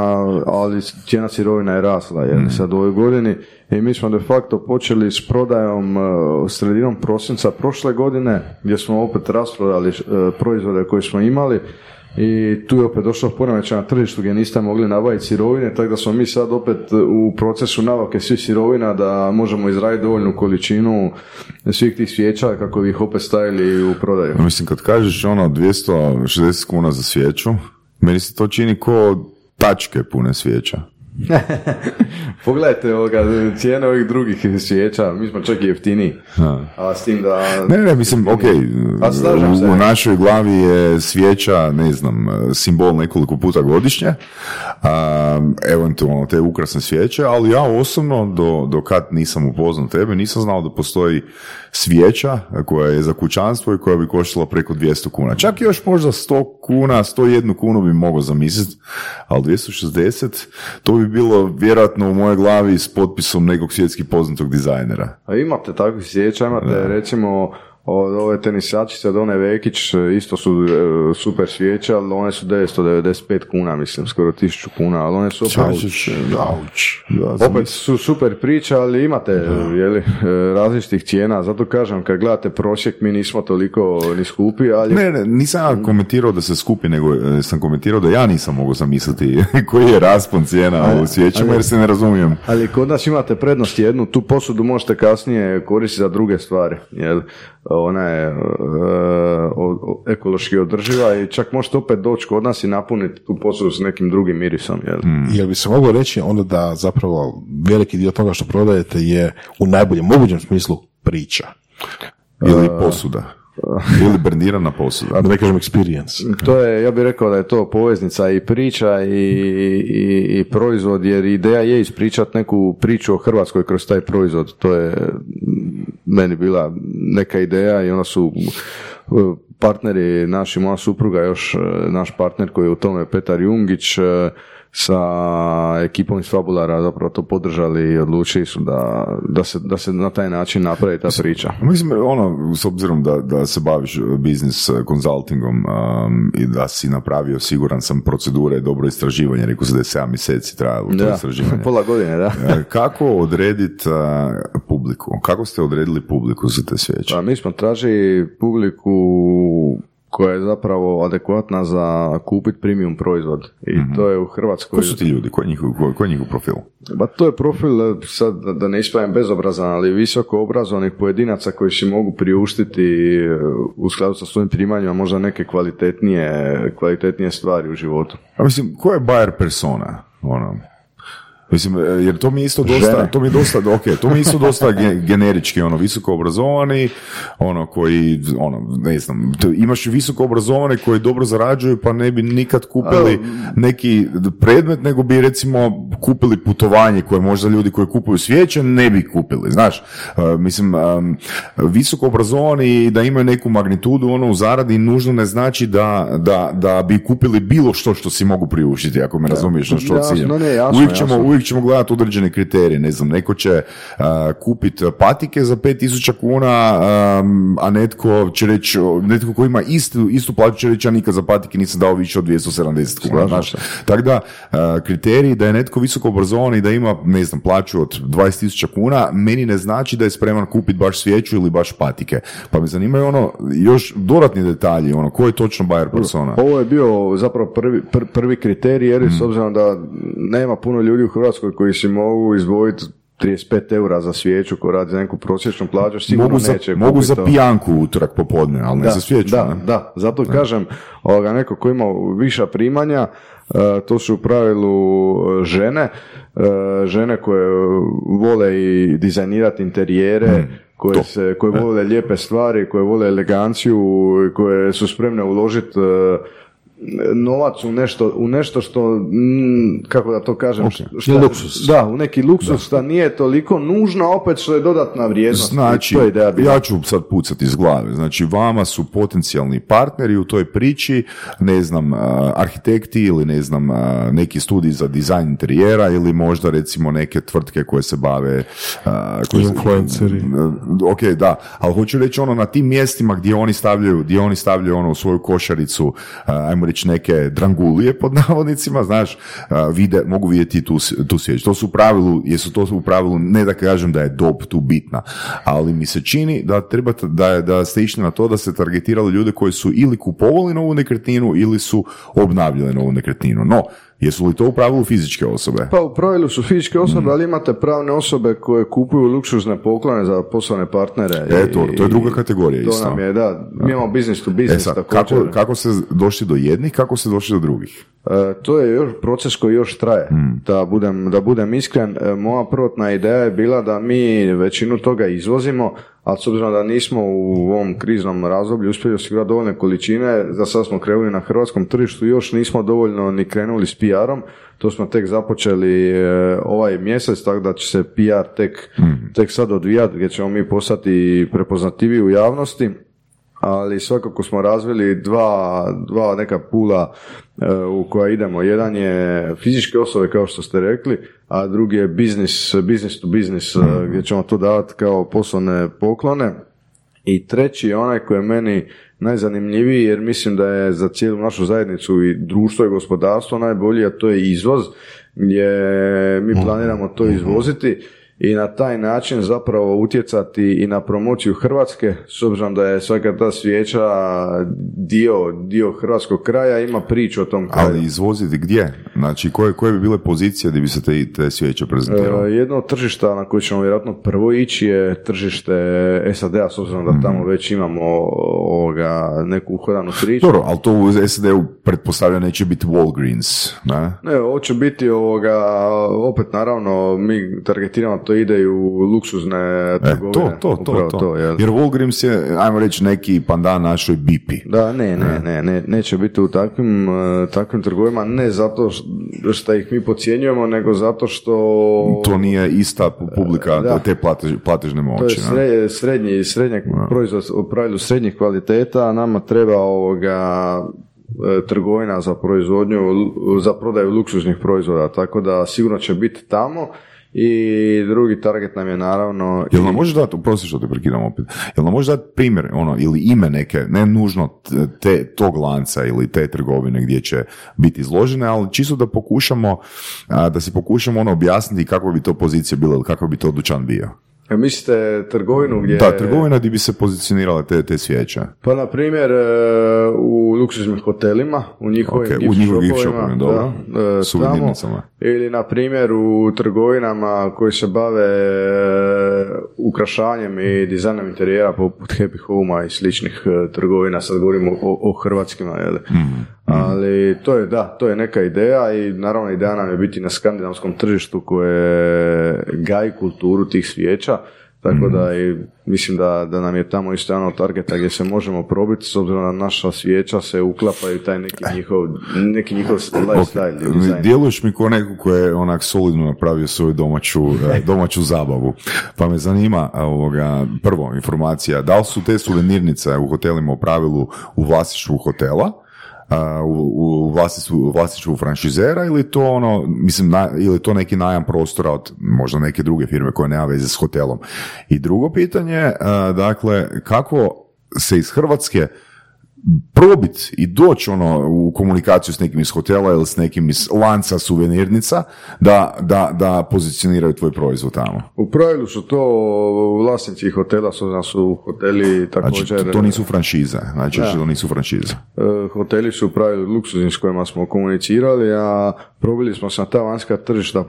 ali cijena sirovina je rasla jer sad u ovoj godini i mi smo de facto počeli s prodajom uh, sredinom prosinca prošle godine, gdje smo opet rasprodali uh, proizvode koje smo imali i tu je opet došlo poremećaj na tržištu gdje niste mogli nabaviti sirovine, tako da smo mi sad opet u procesu nabavke svih sirovina da možemo izraditi dovoljnu količinu svih tih svijeća kako bi ih opet stavili u prodaju. Mislim, kad kažeš ono 260 kuna za svijeću, meni se to čini ko tačke pune svijeća. [laughs] Pogledajte ovoga, cijene ovih drugih svijeća, mi smo čak i jeftiniji. A s tim da... Ne, ne, mislim, ok, A slažem u, u našoj glavi je svijeća, ne znam, simbol nekoliko puta godišnje, a, eventualno te ukrasne svijeće, ali ja osobno, do, do kad nisam upoznao tebe, nisam znao da postoji svijeća koja je za kućanstvo i koja bi koštala preko 200 kuna. Čak i još možda 100 kuna, 101 kunu bi mogao zamisliti, ali 260, to bi bilo vjerojatno u mojoj glavi s potpisom nekog svjetski poznatog dizajnera. A imate takvih svijeća, imate recimo od ove tenisačice od one Vekić isto su e, super svijeće, ali one su 995 kuna, mislim, skoro 1000 kuna, ali one su opet. Da, opet su super priča, ali imate jeli, e, različitih cijena, zato kažem, kad gledate prosjek, mi nismo toliko ni skupi, ali Ne, ne, nisam ja komentirao da se skupi, nego e, sam komentirao da ja nisam mogao zamisliti [laughs] koji je raspon cijena u svijećima jer se ne razumijem. Ali kod nas imate prednost jednu, tu posudu možete kasnije koristiti za druge stvari, jel? Ona je e, ekološki održiva i čak možete opet doći kod nas i napuniti tu posudu s nekim drugim mirisom, jel? Jel bi se moglo reći onda da zapravo veliki dio toga što prodajete je u najboljem mogućem smislu priča? Ili posuda. [laughs] Ili brendirana posuda. Da ne kažem experience. To je, ja bih rekao da je to poveznica i priča i, i, i proizvod, jer ideja je ispričati neku priču o Hrvatskoj kroz taj proizvod. To je meni bila neka ideja i onda su uh, partneri naši, moja supruga još, uh, naš partner koji je u tome Petar Jungić, uh, sa ekipom iz Fabulara zapravo to podržali i odlučili su da, da, se, da se na taj način napravi ta priča. Mislim, ono, s obzirom da, da se baviš biznis konzultingom um, i da si napravio, siguran sam, procedure, dobro istraživanje, rekao se da je 7 mjeseci trajalo to Da, istraživanje. [laughs] pola godine, da. E, Kako odrediti publiku? Kako ste odredili publiku za te svijeće? Pa mi smo tražili publiku koja je zapravo adekvatna za kupiti premium proizvod. I to je u Hrvatskoj... Ko su ti ljudi? Ko je njihov, ko, ko njihov profil? Ba to je profil, e, sad da- ne ispravim bezobrazan, ali visoko obrazovanih pojedinaca koji si mogu priuštiti e, u skladu sa svojim primanjima možda neke kvalitetnije, kvalitetnije stvari u životu. A mislim, ko je buyer persona? Ono, Mislim, e, jer to mi isto dosta, Žene. to mi dosta, ok, to mi isto dosta ge- generički, ono, visoko obrazovani, ono, koji, ono, ne znam, imaš i visoko obrazovane koji dobro zarađuju, pa ne bi nikad kupili neki predmet, nego bi, recimo, kupili putovanje koje možda ljudi koji kupuju svijeće ne bi kupili, znaš, E, mislim, visoko obrazovani da imaju neku magnitudu, ono, u zaradi nužno ne znači da, da, da bi kupili bilo što što si mogu priuštiti, ako me razumiješ na što Jasno, ciljem. ne, jasno, uvijek ćemo, jasno. Uvijek ćemo gledati određene kriterije, ne znam, neko će kupiti patike za 5000 kuna, um, a netko će reći, netko ko ima istu, istu plaću će reći, ja nikad za patike nisam dao više od 270 kuna, znaš. Tako da, uh, kriterij da je netko visoko obrazovan i da ima, ne znam, plaću od 20.000 kuna, meni ne znači da je spreman kupiti baš svijeću ili baš patike. Pa me zanimaju ono, još dodatni detalji, ono, ko je točno buyer persona? Ovo je bio zapravo prvi, pr- prvi kriterij, jer s obzirom da nema puno ljudi u Hrvatskoj koji si mogu izdvojiti 35 eura za svijeću ko radi za neku prosječnu plaću, sigurno Mogu za, neće mogu za to. pijanku utorak popodne, ali ne za svijeću. Da, ne? da, zato kažem, ovoga, neko ko ima viša primanja, e, to su u pravilu e, žene, e, žene koje vole i dizajnirati interijere, Hmm, koje, se, koje vole lijepe stvari, koje vole eleganciju, koje su spremne uložiti novac u nešto, u nešto što, mm, kako da to kažem, šta- Je luksuz. Da, u neki luksus što nije toliko nužno, opet što je dodatna vrijednost. Znači, to je ideja bila. ja ću sad pucati iz glave. Znači, vama su potencijalni partneri u toj priči, ne znam, arhitekti ili ne znam, neki studij za dizajn interijera ili možda recimo neke tvrtke koje se bave... koje se- Influenceri. ok, da, ali hoću reći ono na tim mjestima gdje oni stavljaju, gdje oni stavljaju ono u svoju košaricu, a, ajmo reći neke drangulije pod navodnicima, znaš, vide, mogu vidjeti tu, tu svijeć. To su u pravilu, jesu to u pravilu, ne da kažem da je dob tu bitna, ali mi se čini da trebate, da, da ste išli na to da ste targetirali ljude koji su ili kupovali novu nekretninu ili su obnavljali novu nekretninu. No, jesu li to u pravilu fizičke osobe? Pa u pravilu su fizičke Mm. osobe, ali imate pravne osobe koje kupuju luksuzne poklone za poslovne partnere. E, i- to- to je druga kategorija To isto. nam je, da. Mi imamo business to E business sad, također. kako, kako ste došli do jednih, kako ste došli do drugih? E, to je još proces koji još traje. Da, budem, da budem iskren, e, moja prvotna ideja je bila da mi većinu toga izvozimo, ali s obzirom da nismo u ovom kriznom razdoblju uspjeli osigurati dovoljne količine, za sad smo krenuli na hrvatskom tržištu, još nismo dovoljno ni krenuli s PR-om, to smo tek započeli e, ovaj mjesec, tako da će se PR tek, tek sad odvijati, gdje ćemo mi postati prepoznativiji u javnosti ali svakako smo razvili dva, dva neka pula e, u koja idemo. Jedan je fizičke osobe, kao što ste rekli, a drugi je business, business to business, e, gdje ćemo to davati kao poslovne poklone. I treći je onaj koji je meni najzanimljiviji, jer mislim da je za cijelu našu zajednicu i društvo i gospodarstvo najbolji, a to je izvoz, gdje mi planiramo to izvoziti i na taj način zapravo utjecati i na promociju Hrvatske, s obzirom da je svaka ta svijeća dio, dio hrvatskog kraja, ima priču o tom kraju. Ali izvoziti gdje? Znači, koje, koje bi bile pozicije gdje bi se te, te svijeće prezentirale? E, jedno od tržišta na koje ćemo vjerojatno prvo ići je tržište SAD-a, s obzirom da tamo već imamo ovoga, neku uhodanu priču. Dobro, ali to u SAD-u pretpostavlja neće biti Walgreens, ne? Ne, ovo će biti ovoga, opet naravno, mi targetiramo to ide u luksuzne E, trgovine. to, to, to, Upravo to. jel? Jer Walgreens je, ajmo reći, neki pandan našoj bipi. Da, ne, ne, ne, ne, neće biti u takvim, e, takvim trgovima, ne zato što ih mi podcjenjujemo, nego zato što... To nije ista publika Da. te platež, platežne To je moći. ne? sre- srednji, srednjeg proizvod, u pravilu srednjih kvaliteta, a nama treba ovoga e, trgovina za proizvodnju, za prodaju luksuznih proizvoda, tako da sigurno će biti tamo i drugi target nam je naravno Jel nam možeš dati, oprosti što te prekidam opet, jel nam možeš dati primjer, ono, ili ime neke, ne nužno te, tog lanca ili te trgovine gdje će biti izložene, ali čisto da pokušamo, a, da si pokušamo ono objasniti kakva bi to pozicija bila ili kakav bi to dućan bio. E, Mislite trgovinu gdje... Da, trgovina gdje bi se pozicionirale te, te svijeće. Pa, na primjer, e, u luksuznim hotelima, u njihovim Ok, u gift njihovim gift shopovima, da, e, tamo. Ili, na primjer, u trgovinama koji se bave e, ukrašanjem i dizajnom interijera poput Happy Home-a i sličnih e, trgovina, sad govorimo o, o hrvatskima, jel? Mhm, Ali to je, da, to je neka ideja i naravno ideja nam je biti na skandinavskom tržištu koje gaji kulturu tih svijeća, tako da Mhm. i mislim da, da nam je tamo isto jedan od targeta gdje se možemo probiti s obzirom da naša svijeća se uklapaju taj neki njihov, neki njihov lifestyle dizajn. Djeluješ mi ko neko ko je onak solidno napravio svoju domaću, [laughs] e, domaću zabavu. Pa me zanima, a, ovoga, prvo informacija, da li su te suvenirnice u hotelima u pravilu u vlasništvu hotela, u, u vlasništvu, vlasništvu franšizera ili to ono, mislim, na, ili to neki najam prostora od možda neke druge firme koje nema veze s hotelom. I drugo pitanje, dakle, kako se iz Hrvatske probit i doći ono u komunikaciju s nekim iz hotela ili s nekim iz lanca suvenirnica da, da, da pozicioniraju tvoj proizvod tamo. U pravilu su to vlasnici hotela, s obzirom da su hoteli Znači, također... to, to nisu franšize. Znači, to nisu franšize. E, hoteli su u pravilu luksuzni s kojima smo komunicirali, a probili smo se na ta vanjska tržišta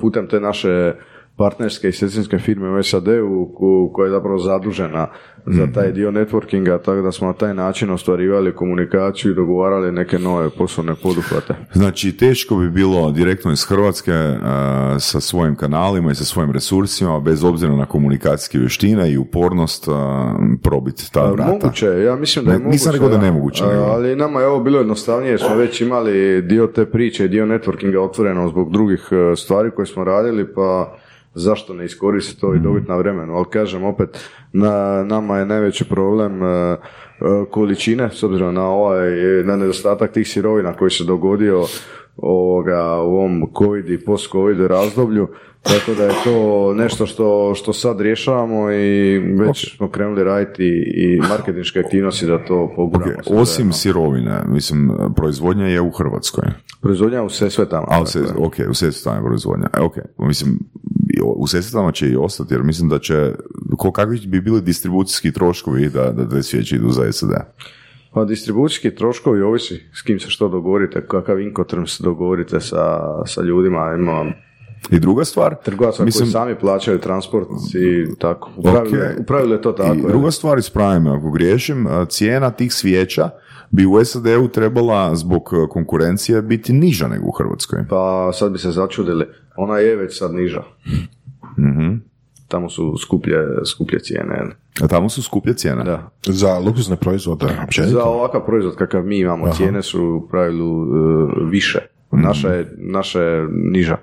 putem te naše partnerske i sestrinske firme u SAD-u ko- koja je zapravo zadužena za taj dio networkinga, tako da smo na taj način ostvarivali komunikaciju i dogovarali neke nove poslovne poduhvate. Znači, teško bi bilo direktno iz Hrvatske sa svojim kanalima i sa svojim resursima, bez obzira na komunikacijske vještine i upornost, probiti ta vrata. Moguće, ja mislim da je Ne, moguće. nisam rekao da je nemoguće, a- Ali nama je ovo bilo jednostavnije, jer smo već imali dio te priče, i dio networkinga otvoreno zbog drugih e, stvari koje smo radili, pa zašto ne iskoristiti to i dobiti na vremenu. Ali kažem, opet, na, nama je najveći problem e, e, količine, s obzirom na ovaj, na nedostatak tih sirovina koji se dogodio ovoga, u ovom COVID i post-COVID razdoblju, tako da je to nešto što, što sad rješavamo i već smo krenuli raditi i marketinške aktivnosti da to poguramo. Ok, sve Osim sirovine, mislim, proizvodnja je u Hrvatskoj. Proizvodnja u sve sve tamo. A, u se, ok, u Sesvetama je proizvodnja. E, ok, mislim, u Sesvetama će i ostati, jer mislim da će, ko, kakvi bi bili distribucijski troškovi da, da te svijeće idu za SAD? Pa distribucijski troškovi ovisi s kim se što dogovorite, kakav se dogovorite sa, sa ljudima. Ima I druga stvar, Trgovac koji sami plaćaju transport i tako. U pravilu, Ok. u pravilu je to tako. I je. druga stvar, ispravim me ako griješim, cijena tih svijeća bi u SAD-u trebala zbog a, konkurencije biti niža nego u Hrvatskoj. Pa sad bi se začudili. Ona je već sad niža. Mhm. Tamo su skuplje, skuplje cijene. A tamo su skuplje cijene. Da. Za luksuzne proizvode, općenito. Za ovakav proizvod kakav mi imamo, cijene su u pravilu e, više. Naša je, naša je niža.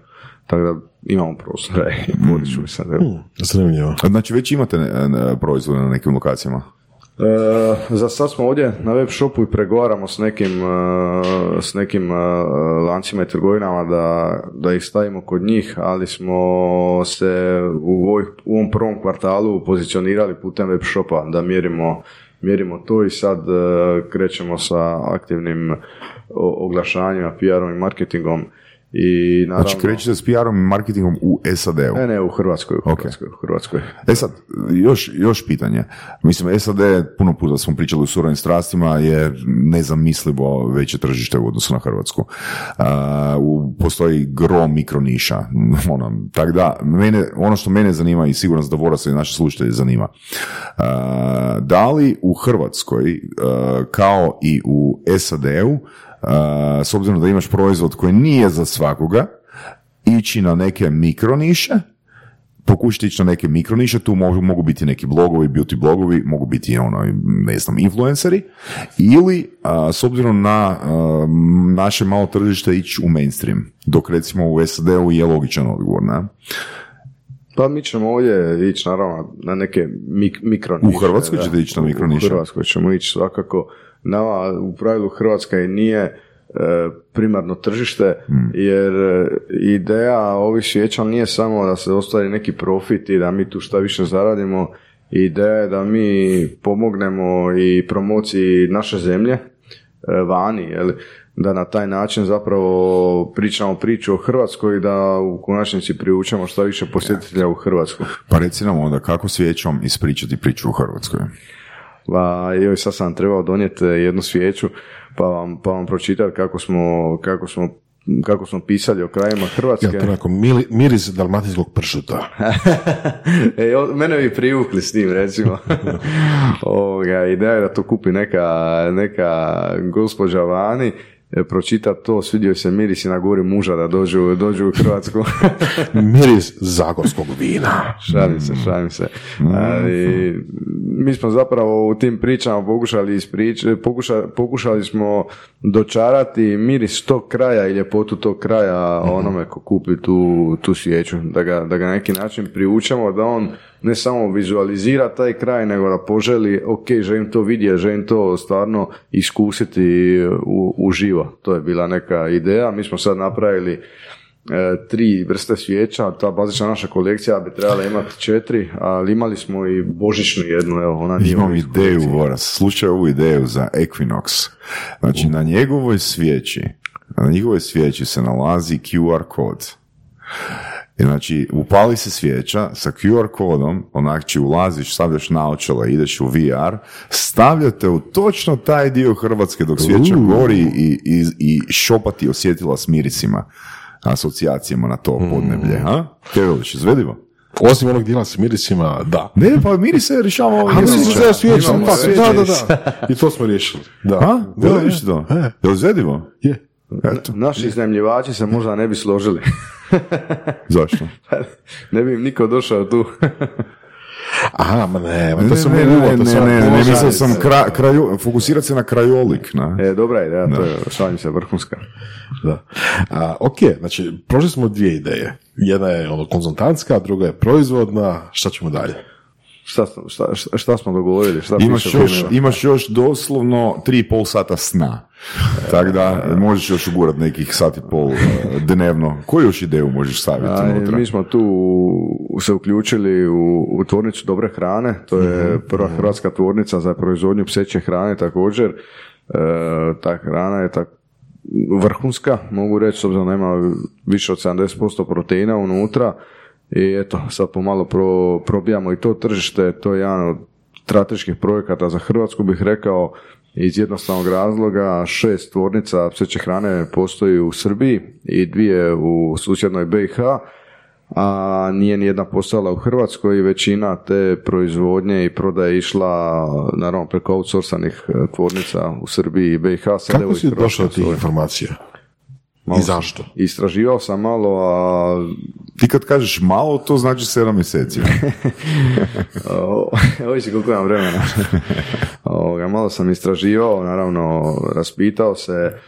Tako da imamo prostora [laughs] i ću sad. zanimljivo. Znači već imate ne, ne, proizvode na nekim lokacijama? E, za sad smo ovdje na web shopu i pregovaramo s nekim, e, s nekim e, lancima i trgovinama da, da ih stavimo kod njih, ali smo se u, ovoj, u ovom prvom kvartalu pozicionirali putem web shopa da mjerimo, mjerimo to i sad e, krećemo sa aktivnim o- oglašavanjima, PR-om i marketingom i naravno... Znači krećete s PR-om i marketingom u SAD-u. Ne, ne, u Hrvatskoj, u. Hrvatskoj, u Hrvatskoj. E sad, još, još pitanje. Mislim, SAD, puno puta smo pričali u surovim strastima, je nezamislivo veće tržište u odnosu na Hrvatsku. A, u, postoji gro mikroniša. [laughs] Ono, tako da, mene, ono što mene zanima i sigurno da Voras i naše slušatelje zanima. A, da li u Hrvatskoj, a, kao i u SAD-u, s obzirom da imaš proizvod koji nije za svakoga, ići na neke mikroniše, pokušati ići na neke mikroniše, tu mogu, mogu biti neki blogovi, beauty blogovi, mogu biti ono, ne znam, influenceri, ili a, s obzirom na a, naše malo tržište ići u mainstream, dok recimo u SAD-u je logičan odgovor, ne? Pa mi ćemo ovdje ići naravno na neke mik- mikro U Hrvatskoj ćete ići na mikro niše? U Hrvatskoj ćemo ići svakako. Nama u pravilu Hrvatska i nije e, primarno tržište, Hmm. jer e, ideja ovih svijeća nije samo da se ostvari neki profit i da mi tu šta više zaradimo. Ideja je da mi pomognemo i promociji naše zemlje e, vani, jel? da na taj način zapravo pričamo priču o Hrvatskoj i da u konačnici privučemo šta više posjetitelja u Hrvatsku. Pa reci nam onda kako svijećom ispričati priču u Hrvatskoj. Pa joj sad sam trebao donijeti jednu svijeću pa vam, pa vam pročitati kako smo, kako smo kako smo pisali o krajima Hrvatske. Ja, to onako mili- miris dalmatinskog pršuta. [laughs] e, mene bi privukli s tim, recimo. [laughs] Ovoga, ideja je da to kupi neka, neka gospođa vani, pročita to, svidio se miris i naguri muža da dođu, dođu u Hrvatsku. [laughs] Miris zagorskog vina. šalim se, šalim se. Ali, mi smo zapravo u tim pričama pokušali isprič, pokuša, pokušali smo dočarati miris tog kraja i ljepotu tog kraja onome ko kupi tu, tu svijeću, da ga, da ga na neki način privučemo, da on ne samo vizualizira taj kraj, nego da poželi, ok, želim to vidjeti, želim to stvarno iskusiti u, uživo. To je bila neka ideja. Mi smo sad napravili e, tri vrste svijeća, ta bazična naša kolekcija bi trebala imati četiri, ali imali smo i božićnu jednu, evo, ona nije Imam ideju, Voras, slušaj ovu ideju za Equinox. Znači, na njegovoj svijeći, na njegovoj svijeći se nalazi QR kod. I znači, upali se svijeća sa QR kodom, onak će ulaziš, stavljaš naočale, ideš u VR, stavljate u točno taj dio Hrvatske dok svijeća gori i, i, i šopati osjetila s mirisima, asocijacijama na to podneblje. Ha? Kerović, izvedivo? Osim onog dijela s mirisima, da. Ne, pa mirise rješava ovo. A mislim svijeća. da da, da, da. I to smo riješili. Da. A? Da, Da, da, vidiš to? E, Je li izvedivo? je. Eto, Naši iznajmljivači se [laughs] zašto? ne bi im niko došao tu. [laughs] Aha, ma ne, ma to sam ne, ne, ne, ne, ne, mislio sam kra, kraju, fokusirat se na krajolik, na. E, dobra ideja, to je, šalim se, vrhunska. Da. A, ok, znači, prošli smo dvije ideje. Jedna je ono konzultantska, druga je proizvodna. Šta ćemo dalje? Šta, šta, šta, smo dogovorili? Šta Imaš još, imaš još doslovno tri i pol sata sna. Tako da možeš još ugurat nekih sat i pol eh, dnevno. Koju još ideju možeš staviti unutra? mi smo tu se uključili u, u tvornicu dobre hrane, to je prva hrvatska tvornica za proizvodnju pseće hrane također. E, ta hrana je tak vrhunska, mogu reći, s obzirom da ima više od 70% proteina unutra i eto, sad pomalo pro, probijamo i to tržište, to je jedan od strateških projekata za Hrvatsku bih rekao iz jednostavnog razloga šest tvornica pseće hrane postoji u Srbiji i dvije u susjednoj BiH a nije ni jedna postala u Hrvatskoj i većina te proizvodnje i prodaje išla naravno preko outsourcanih tvornica u Srbiji i BiH. Kako si došao do tih informacija? Malo I sam- zašto? Istraživao sam malo, a Ti kad kažeš malo, to znači sedam mjeseci. [laughs] O, ovisi koliko imam vremena. [laughs] Ovoga, malo sam istraživao, naravno raspitao se,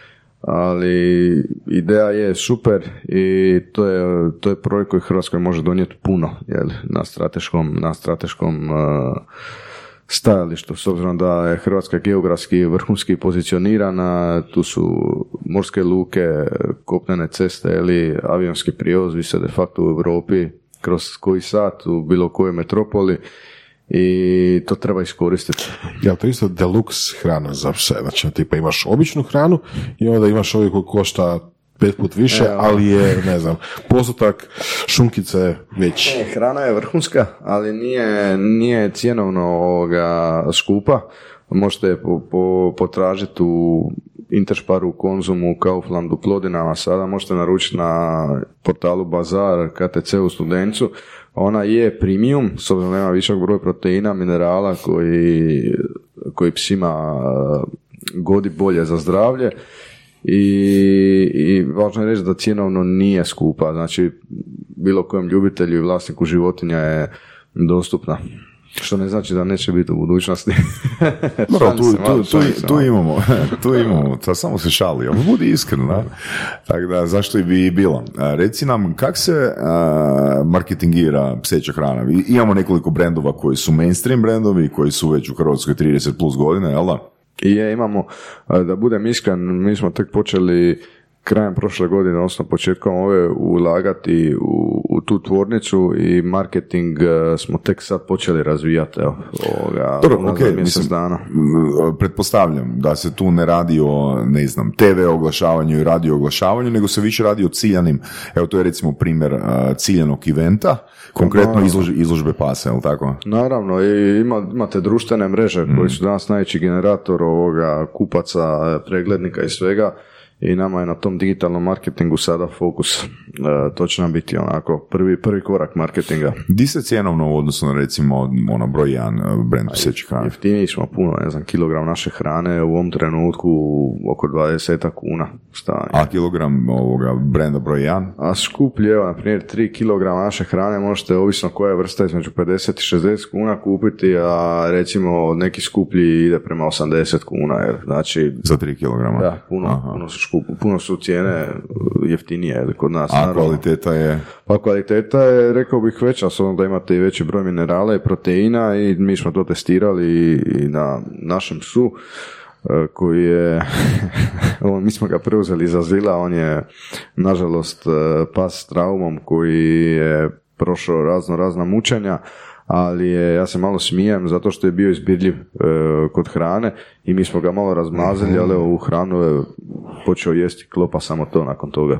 ali ideja je super i to je, to je projekt koji Hrvatskoj može donijeti puno jel, na strateškom, na strateškom uh, stajalištu, s obzirom da je Hrvatska geografski vrhunski pozicionirana, tu su morske luke, kopnene ceste ili avionski prijevoz, vi ste de facto u Europi kroz koji sat u bilo kojoj metropoli i to treba iskoristiti. Ja, to isto deluxe hrana za pse. Znači, tipa imaš običnu hranu i onda imaš ovaj koji košta pet put više, E, ali je, ne znam, postotak šunkice veći. E, hrana je vrhunska, ali nije, nije cjenovno ovoga skupa. Možete je po, po, potražiti u Intersparu, Konzumu, Kauflandu, Plodinama. Sada možete naručiti na portalu Bazar, KTC u Studencu. Ona je premium, s obzirom ima višak broj proteina, minerala koji, koji psima eh, godi bolje za zdravlje. I, I važno je reći da cjenovno nije skupa, znači bilo kojem ljubitelju i vlasniku životinja je dostupna. Što ne znači da neće biti u budućnosti. [laughs] Šalim tu, se, tu, tu, tu imamo, [laughs] tu imamo, to samo se šali, ali budi iskren, da? Tako da, zašto i bi i bilo. Reci nam, kak se a, marketingira pseća hrana? I- Imamo nekoliko brendova koji su mainstream brendovi, koji su već u Hrvatskoj 30 plus godine, jel da? I je, imamo, da budem iskren, mi smo tek počeli krajem prošle godine, odnosno početkom ove, ulagati u, u tu tvornicu i marketing e, smo tek sad počeli razvijati, evo, ovoga, Dobro, ok, mjesec mislim, dana. m, pretpostavljam da se tu ne radi o, ne znam, TV oglašavanju i radio oglašavanju, nego se više radi o ciljanim, evo to je recimo primjer a, ciljanog eventa, konkretno izlož, izložbe pasa, jel tako? Naravno, i ima, imate društvene mreže Mm. koji su danas najveći generator ovoga kupaca, preglednika i svega i nama je na tom digitalnom marketingu sada fokus. E, to će nam biti onako prvi, prvi korak marketinga. Di se cjenovno u odnosu na recimo ono broj jedan a, brand psećih hrana? Jeftiniji smo puno, ne znam, kilogram naše hrane u ovom trenutku oko 20 kuna. Šta A kilogram ovoga brenda broj 1? A skuplje, evo, na primjer, 3 kg naše hrane možete, ovisno koja je vrsta, između 50 i 60 kuna kupiti, a recimo neki skuplji ide prema 80 kuna, jer znači, Za 3 kilograma? da, puno, Aha. puno su, škup, puno su cijene jeftinije kod nas. A naravno. kvaliteta je... Pa kvaliteta je, rekao bih, veća, s da imate i veći broj minerala i proteina i mi smo to testirali i, na našem psu e, koji je, [laughs] on, mi smo ga preuzeli za zila, on je nažalost e, pas s traumom koji je prošao razno razna mučenja, ali je, ja se malo smijem zato što je bio izbirljiv e, kod hrane i mi smo ga malo razmazili, ali evo, u hranu je počeo jesti klopa samo to nakon toga.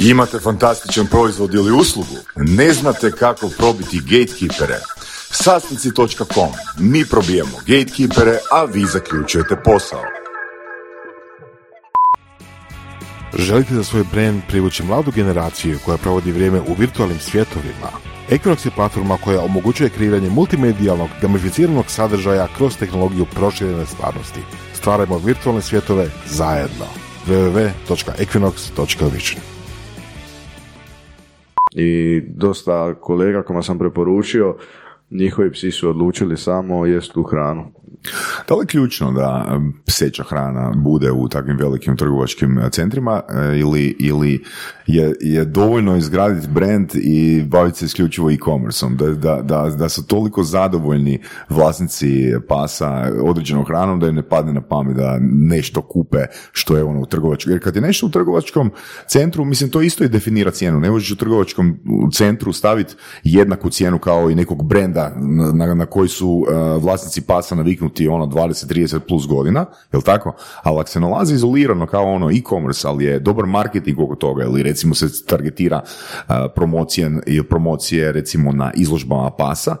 Imate fantastičan proizvod ili uslugu? Ne znate kako probiti gatekeepere? Sastnici.com. Mi probijemo gatekeepere, a vi zaključujete posao. Želite za svoj brand privući mladu generaciju koja provodi vrijeme u virtualnim svjetovima? Equinox je platforma koja omogućuje kreiranje multimedijalnog, gamificiranog sadržaja kroz tehnologiju proširene stvarnosti. Stvarajmo virtualne svjetove zajedno. www.equinox.vision i dosta kolega kojima sam preporučio, njihovi psi su odlučili samo jest tu hranu. Da li je ključno da pseća hrana bude u takvim velikim trgovačkim e, centrima e, ili, ili je, je dovoljno izgraditi brand i baviti se isključivo e-commerceom, da, da, da, da su toliko zadovoljni vlasnici pasa određenom hranom da im ne padne na pamet da nešto kupe što je ono u trgovačkom, jer kad je nešto u trgovačkom centru, mislim to isto i definira cijenu, ne možeš u trgovačkom centru staviti jednaku cijenu kao i nekog brenda na, na, koji su e, vlasnici pasa naviknuti ono 20-30 plus godina, jel tako? Ali ako se nalazi izolirano kao ono e-commerce, ali je dobar marketing oko toga, ili recimo se targetira promocije, promocije recimo na izložbama pasa,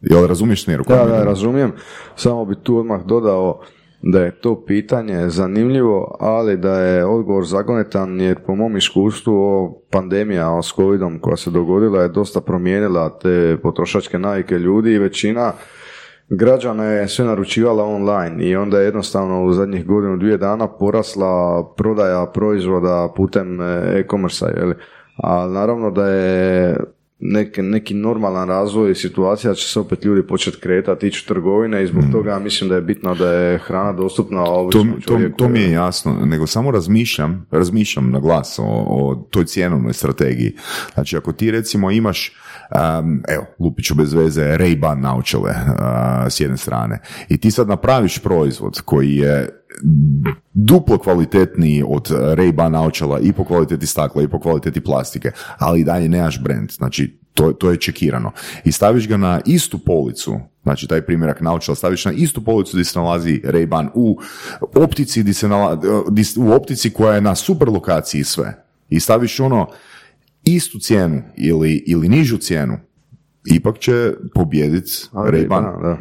jel razumiješ smjer u kojem Da, da, razumijem. Samo bi tu odmah dodao da je to pitanje zanimljivo, ali da je odgovor zagonetan jer po mom iskustvu o pandemija s covidom koja se dogodila je dosta promijenila te potrošačke navike ljudi i većina građana je sve naručivala online i onda je jednostavno u zadnjih godinu, dvije dana porasla prodaja proizvoda putem e, e-commerce, jeli? a naravno da je neki, neki normalan razvoj situacija će se opet ljudi početi kretati, ići u trgovine i zbog toga mislim da je bitno da je hrana dostupna To, običnom to, čovjeku. to mi je jasno, nego samo razmišljam, razmišljam na glas o, o toj cjenovnoj strategiji. Znači, ako ti recimo imaš, um, evo, lupiću bez veze, Ray-Ban naočale uh, s jedne strane, i ti sad napraviš proizvod koji je duplo kvalitetniji od Ray-Ban naočala i po kvaliteti stakla i po kvaliteti plastike, ali i dalje nemaš brand, znači to, to je čekirano. I staviš ga na istu policu, znači taj primjerak naočala staviš na istu policu gdje se nalazi Ray-Ban u optici, gdje se nala- di- u optici koja je na super lokaciji sve. I staviš ono istu cijenu ili, ili nižu cijenu, ipak će pobijediti Ray-Ban. da, da,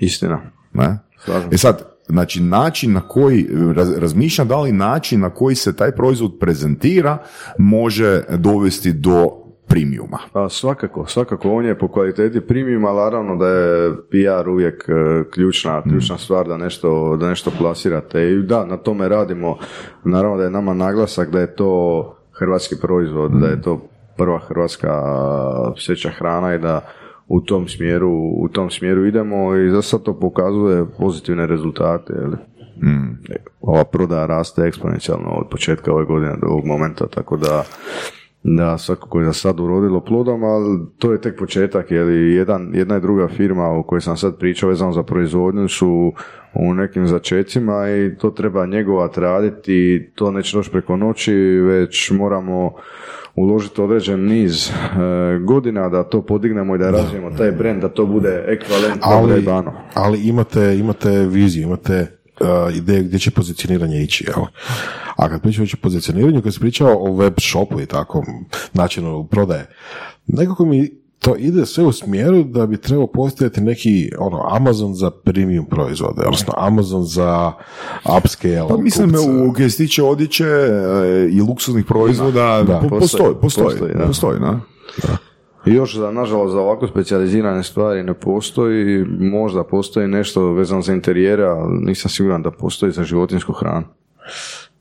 istina. Ne? Slažem E sad, znači način na koji, raz, razmišljam da li način na koji se taj proizvod prezentira može dovesti do premiuma. Pa svakako, svakako on je po kvaliteti premium, ali naravno da je PR uvijek e, ključna, ključna stvar da nešto, da nešto plasirate i da, na tome radimo. Naravno da je nama naglasak da je to hrvatski proizvod, da je to prva hrvatska pseća hrana i da u tom smjeru, u tom smjeru idemo i za sad to pokazuje pozitivne rezultate. Jeli? Ova prodaja raste eksponencijalno od početka ove godine do ovog momenta, tako da da, svakako je za sad urodilo plodom, ali to je tek početak, jer jedan, jedna i druga firma o kojoj sam sad pričao vezano za proizvodnju su u nekim začecima i to treba njegovat raditi i to neće doći preko noći, već moramo uložiti određen niz e, godina da to podignemo i da razvijemo taj brand, da to bude ekvivalent ali, ali imate, imate viziju, imate uh, ideju gdje će pozicioniranje ići, jel? A kad pričamo o pozicioniranju, kad si pričao o web shopu i tako, načinu prodaje, nekako mi to ide sve u smjeru da bi trebao postojati neki ono, Amazon za premium proizvode, odnosno Amazon za upscale. Pa mislim, kupce. u kaj se tiče odjeće e, i luksuznih proizvoda, Da, po- postoji, postoji, postoji, postoji, da. postoji, da. I Još, za, nažalost, za ovako specijalizirane stvari ne postoji, možda postoji nešto vezano za interijere, ali nisam siguran da postoji za životinsku hranu.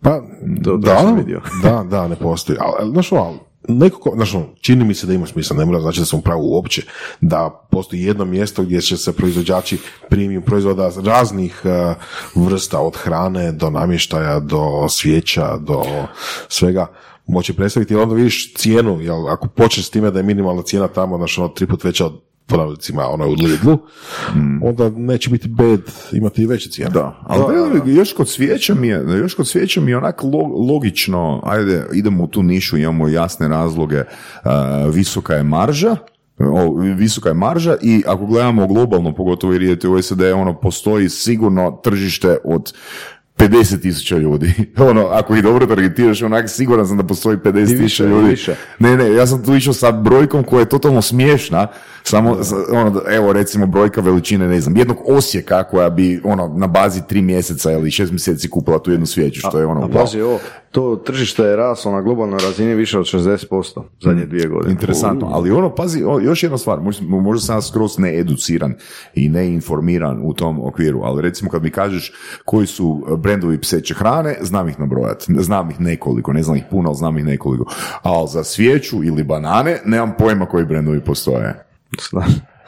Pa, To- to da, sam vidio. da, da, ne postoji. Ali, ali, znaš, ono, nekako, znaš, ono, čini mi se da ima smisla, ne mora znači da sam u pravu uopće, da postoji jedno mjesto gdje će se proizvođači premium proizvoda raznih eh, vrsta, od hrane do namještaja, do svijeća, do svega, moći predstaviti, jer onda vidiš cijenu, jel, ako počneš s time da je minimalna cijena tamo, znaš, ono, tri put veća od ponavljicima, ono, u Lidlu, onda neće biti bed imati i veće cijene. Da, ali veli, još kod svijeća mi je, još kod svijeća mi je onak lo- logično, ajde, idemo u tu nišu, imamo jasne razloge, a, visoka je marža, o, visoka je marža i ako gledamo globalno, pogotovo jer idete u SAD, ono, postoji sigurno tržište od 50 tisuća ljudi. [laughs] Ono, ako ih dobro targetiraš, onak siguran sam da postoji 50 I tisuća ljudi. više. Ne, ne, ja sam tu išao sa brojkom koja je totalno smiješna, samo, sa- ono, evo recimo brojka veličine, ne znam, jednog osjeka koja bi, ono, na bazi tri mjeseca ili šest mjeseci kupila tu jednu svijeću, što je ono, A pazi ovo, to tržište je raslo na globalnoj razini više od 60% zadnje dvije godine. Interesantno, ali ono, pazi, o, još jedna stvar, možda, možda sam skroz needuciran i neinformiran u tom okviru, ali recimo kad mi kažeš koji su brendovi pseće hrane, znam ih nabrojati, znam ih nekoliko, ne znam ih puno, ali znam ih nekoliko, ali za svijeću ili banane, nemam pojma koji brendovi postoje.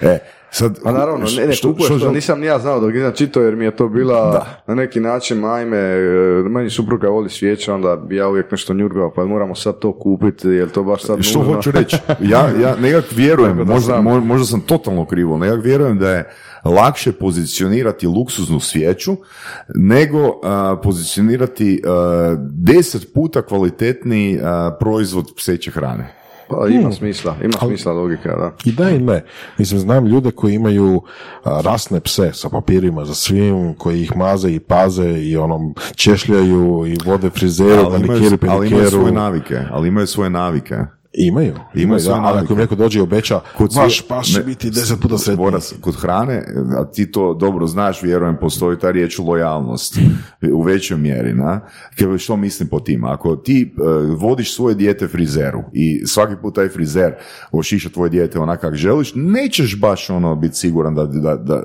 E, sad, Pa naravno, ne, ne, što- kupuješ što to, žel- nisam ni ja znao dok nisam čitao jer mi je to bila Da. na neki način, ajme, e, meni supruga voli svijeće, onda bi ja uvijek nešto njurgao, pa moramo sad to kupiti, jel to baš sad Što nužno? hoću reći? [laughs] Ja, ja nekak vjerujem, možda, možda sam totalno krivo, nekak vjerujem da je lakše pozicionirati luksuznu svijeću nego a, pozicionirati a, deset puta kvalitetniji a, proizvod pseće hrane. Pa ima smisla, ima smisla logika, da. I da i ne. Mislim, znam ljude koji imaju rasne pse sa papirima za svim, koji ih maze i paze i onom češljaju i vode frizeru, ali imaju, manikiru, ali imaju pedikeru. svoje navike, ali imaju svoje navike. Imaju, imaju, da, ali ako im neko dođe i obeća, Kod vaš će ne, biti deset puta sretniji. Boras, kod hrane, a ti to dobro znaš, vjerujem, postoji ta riječ lojalnost u većoj mjeri. Na? Što mislim po tim? Ako ti e, vodiš svoje dijete frizeru i svaki put taj frizer ošiša tvoje dijete onak kak želiš, nećeš baš ono biti siguran da, da, da e,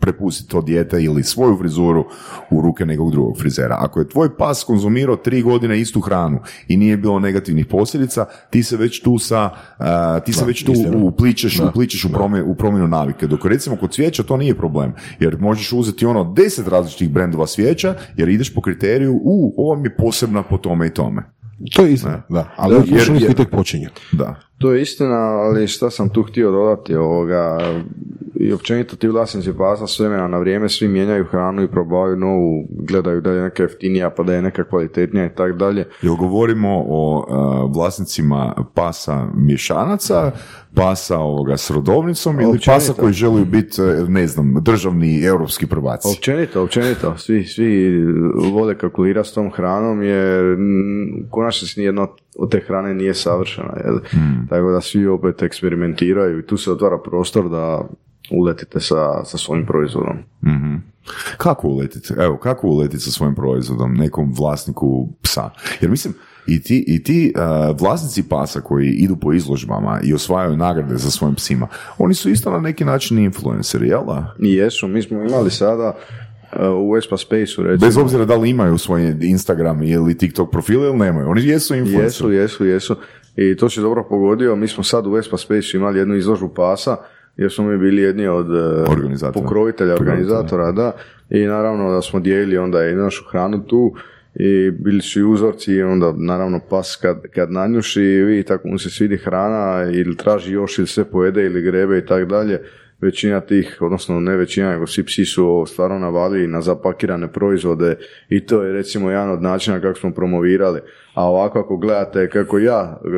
prepusti to dijete ili svoju frizuru u ruke nekog drugog frizera. Ako je tvoj pas konzumirao tri godine istu hranu i nije bilo negativnih posljedica, ti se već tu sa, a, ti se već tu istina. upličeš, upličeš u, promjenu, u promjenu navike. Dok recimo kod cvijeća to nije problem, jer možeš uzeti ono deset različitih brendova cvijeća, jer ideš po kriteriju, u, ovo mi je posebna po tome i tome. To je istina, da. Ali Da, jer, jer- tek počinju. Da. To je istina, ali šta sam tu htio dodati ovoga, i općenito ti vlasnici pasa s vremena na vrijeme svi mijenjaju hranu i probavaju novu, gledaju da je neka jeftinija pa da je neka kvalitetnija i tako dalje. Jel govorimo o a, vlasnicima pasa mješanaca, pasa ovoga s rodovnicom ili Općenito. pasa koji žele biti, e, ne znam, državni europski prvaci? Općenito, općenito, svi, svi vole kalkulirati s tom hranom jer u konačnici nijedno od te hrane nije savršena. Jel? Tako da svi opet eksperimentiraju i tu se otvara prostor da uletite sa, sa svojim proizvodom. Mhm. Kako uletiti? Evo, kako uletiti sa svojim proizvodom nekom vlasniku psa? Jer mislim, i ti, i ti uh, vlasnici pasa koji idu po izložbama i osvajaju nagrade za svojim psima, oni su isto na neki način influenceri, jel da? Jesu, mi smo imali sada u Vespa Space-u recimo. Bez obzira da li imaju svoj Instagram ili TikTok profil ili nemaju, oni jesu influenceri. Jesu, jesu, jesu. I to si dobro pogodio. Mi smo sad u Vespa Space imali jednu izložbu pasa, jer smo mi bili jedni od e, Organizatora. pokrovitelja, organizatora, da. I naravno da smo dijelili onda i našu hranu tu i bili su i uzorci i onda naravno pas kad, kad nanjuši i vidi tako mu se svidi hrana ili traži još ili sve pojede ili grebe i tako dalje većina tih, odnosno ne većina, nego svi psi su stvarno navali na zapakirane proizvode i to je recimo jedan od načina kako smo promovirali. A ovako ako gledate kako ja e,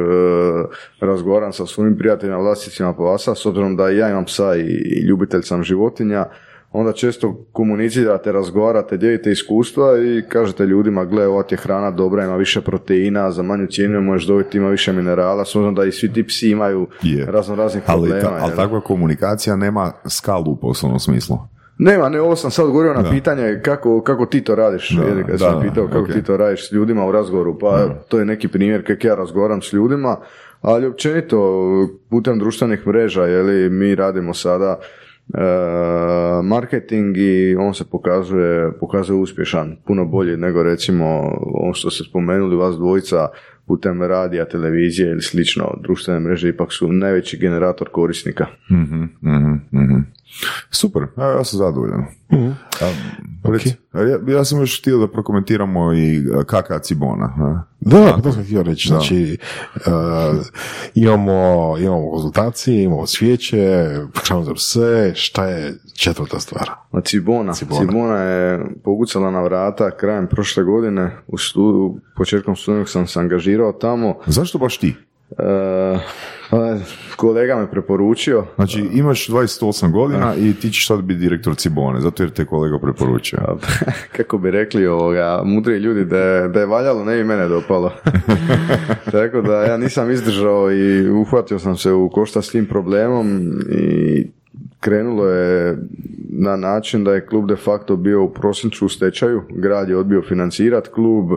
razgovaram sa svojim prijateljima vlasnicima pasa, s obzirom da ja imam psa i ljubitelj sam životinja, onda često komunicirate, razgovarate, dijelite iskustva i kažete ljudima, gle, ova ti je hrana dobra, ima više proteina, za manju cijenu je možeš dobiti, ima više minerala, s obzirom da i svi ti psi imaju Je. razno raznih Ali, problema. ta, ali takva komunikacija nema skalu u poslovnom smislu. Nema, ne, ovo sam sad govorio na pitanje kako, kako ti to radiš. Da, jer kad da, sam da, pitao kako ok. ti to radiš s ljudima u razgovoru, pa to je neki primjer kako ja razgovaram s ljudima, ali općenito putem društvenih mreža, jeli, mi radimo sada marketing i on se pokazuje, pokazuje uspješan, puno bolji nego recimo ono što ste spomenuli vas dvojica putem radija, televizije ili slično, društvene mreže ipak su najveći generator korisnika. Mhm, mhm, mhm. Super, ja sam zadovoljan. A, reci, a ja, ja sam još htio da prokomentiramo i kaka Cibona. a? Da, to sam htio reći. Znači, uh, imamo, imamo konzultacije, imamo svijeće, hranu za pse, šta je četvrta stvar? A Cibona. Cibona. je pogucala na vrata krajem prošle godine. U stu, početkom studenog sam se angažirao tamo. Zašto baš ti? Pa, kolega me preporučio. Znači, imaš 28 godina i ti ćeš sad biti direktor Cibone, zato jer te kolega preporučio. [laughs] kako bi rekli ovoga, mudri ljudi, da je, da je valjalo, ne bi mene dopalo. [laughs] Tako da ja nisam izdržao i uhvatio sam se u košta s tim problemom i krenulo je na način da je klub de facto bio u prosincu u stečaju, grad je odbio financirati klub,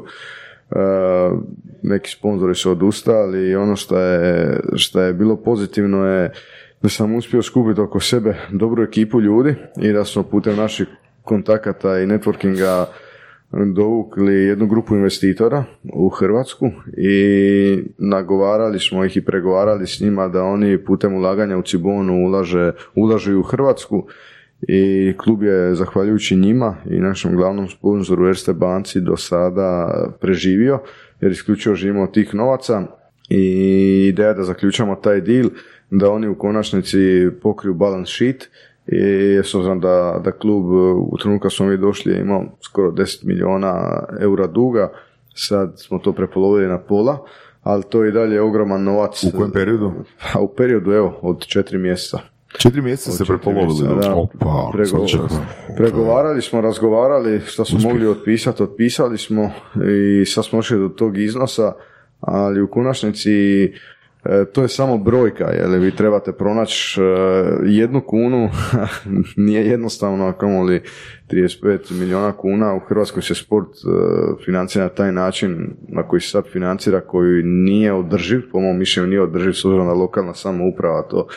neki sponzori su odustali i ono što je, što je bilo pozitivno je da sam uspio skupiti oko sebe dobru ekipu ljudi i da smo putem naših kontakata i networkinga dovukli jednu grupu investitora u Hrvatsku i nagovarali smo ih i pregovarali s njima da oni putem ulaganja u Cibonu ulaže, ulažu u Hrvatsku i klub je zahvaljujući njima i našem glavnom sponzoru Erste banci do sada preživio jer isključivo živimo od tih novaca i ideja da zaključamo taj deal da oni u konačnici pokriju balance sheet i s obzirom da, da klub u trenutku kad smo mi došli je imao skoro 10 milijuna eura duga, sad smo to prepolovili na pola, ali to je i dalje ogroman novac. U kojem periodu? A u periodu, evo, od četiri mjeseca. Četiri mjeseca se prepolovili. Opa, Prego- pregovarali smo, razgovarali, što smo mogli otpisati, otpisali smo i sad smo došli do tog iznosa, ali u konačnici to je samo brojka, jer vi trebate pronaći e, jednu kunu, [laughs] nije jednostavno, a kamoli 35 milijuna kuna, u Hrvatskoj se sport e, financira na taj način na koji se sad financira, koji nije održiv, po mom mišljenju nije održiv, s obzirom da lokalna samouprava to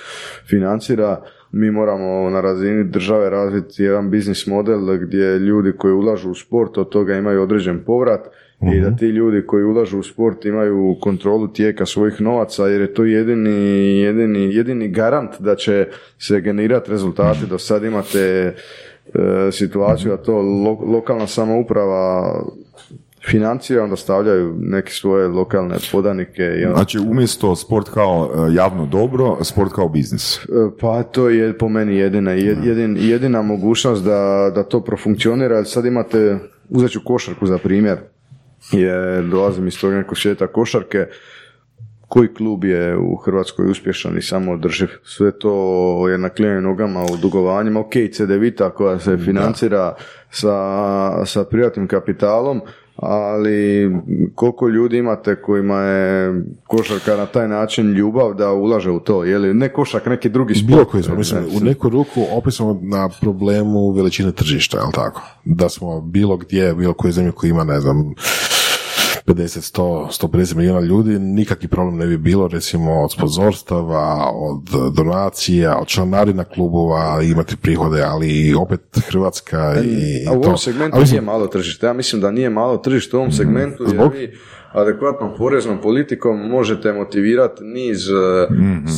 financira, mi moramo na razini države razviti jedan biznis model gdje ljudi koji ulažu u sport od toga imaju određen povrat i da ti ljudi koji ulažu u sport imaju kontrolu tijeka svojih novaca jer je to jedini, jedini, jedini garant da će se generirati rezultati. Do sad imate e, situaciju, a to lo- lokalna samouprava financira, onda stavljaju neke svoje lokalne podanike i onda Znači, umjesto sport kao e, javno dobro, sport kao biznis. E, Pa to je po meni jedina, jed- jedin, jedina mogućnost da, da to profunkcionira, sad imate, uzet ću košarku za primjer, jer dolazim iz tog nekog svijeta košarke, koji klub je u Hrvatskoj uspješan i samo održiv. Sve to je na klijenim nogama u dugovanjima. Ok, CDVita koja se financira sa, sa privatnim kapitalom, ali koliko ljudi imate kojima je košarka na taj način ljubav da ulaže u to, je li ne košak, neki drugi sport. Bilo koji smo, mislim, Ne, u neku ruku opet smo na problemu veličine tržišta, jel tako? Da smo bilo gdje, bilo koje zemlje koji ima, ne znam, 50, 100, 150 milijuna ljudi, nikakvi problem ne bi bilo, recimo, od sponzorstava, od donacija, od članarina klubova, imati prihode, ali opet Hrvatska i A u to. ovom segmentu A mislim, nije malo tržište. Ja mislim da nije malo tržište u ovom segmentu jer vi adekvatnom poreznom politikom možete motivirati niz e,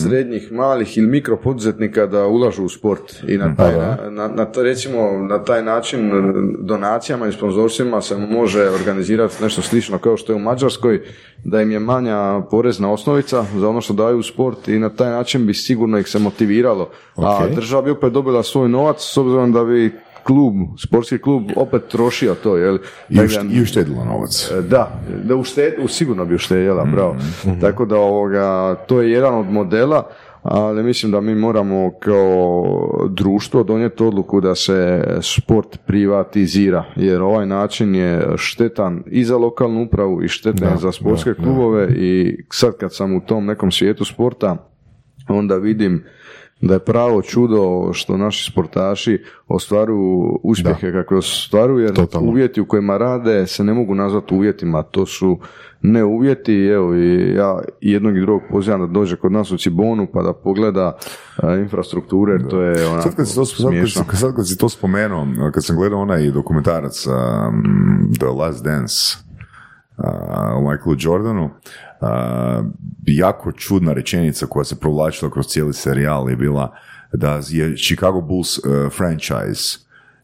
srednjih, malih ili mikro poduzetnika da ulažu u sport i na taj, na, na, na recimo na taj način e, donacijama i sponzorsima se može organizirati nešto slično kao što je u Mađarskoj da im je manja porezna osnovica za ono što daju u sport i na taj način bi sigurno ih se motiviralo. A Ok. država bi opet dobila svoj novac s obzirom da bi klub, sportski klub opet trošio to, jel? I, da- i uštedilo novac. E, Da, da ušted, sigurno bi uštedjela, bravo. Tako da ovoga, to je jedan od modela, ali mislim da mi moramo kao društvo donijeti odluku da se sport privatizira, jer ovaj način je štetan i za lokalnu upravu i štetan Da, za sportske da, da. klubove i sad kad sam u tom nekom svijetu sporta, onda vidim da je pravo čudo što naši sportaši ostvaruju uspjehe kako ostvaruju, jer Totalno. uvjeti u kojima rade se ne mogu nazvati uvjetima, to su ne uvjeti, evo i ja jednog i drugog pozivam da dođe kod nas u Cibonu pa da pogleda a, infrastrukture, jer to je onako Sad kad, si to, sad, kad, sad kad si to spomenuo, kad sam gledao onaj dokumentarac um, The Last Dance o Michaelu Jordanu, jako čudna rečenica koja se provlačila kroz cijeli serijal je bila da je Chicago Bulls uh, franchise.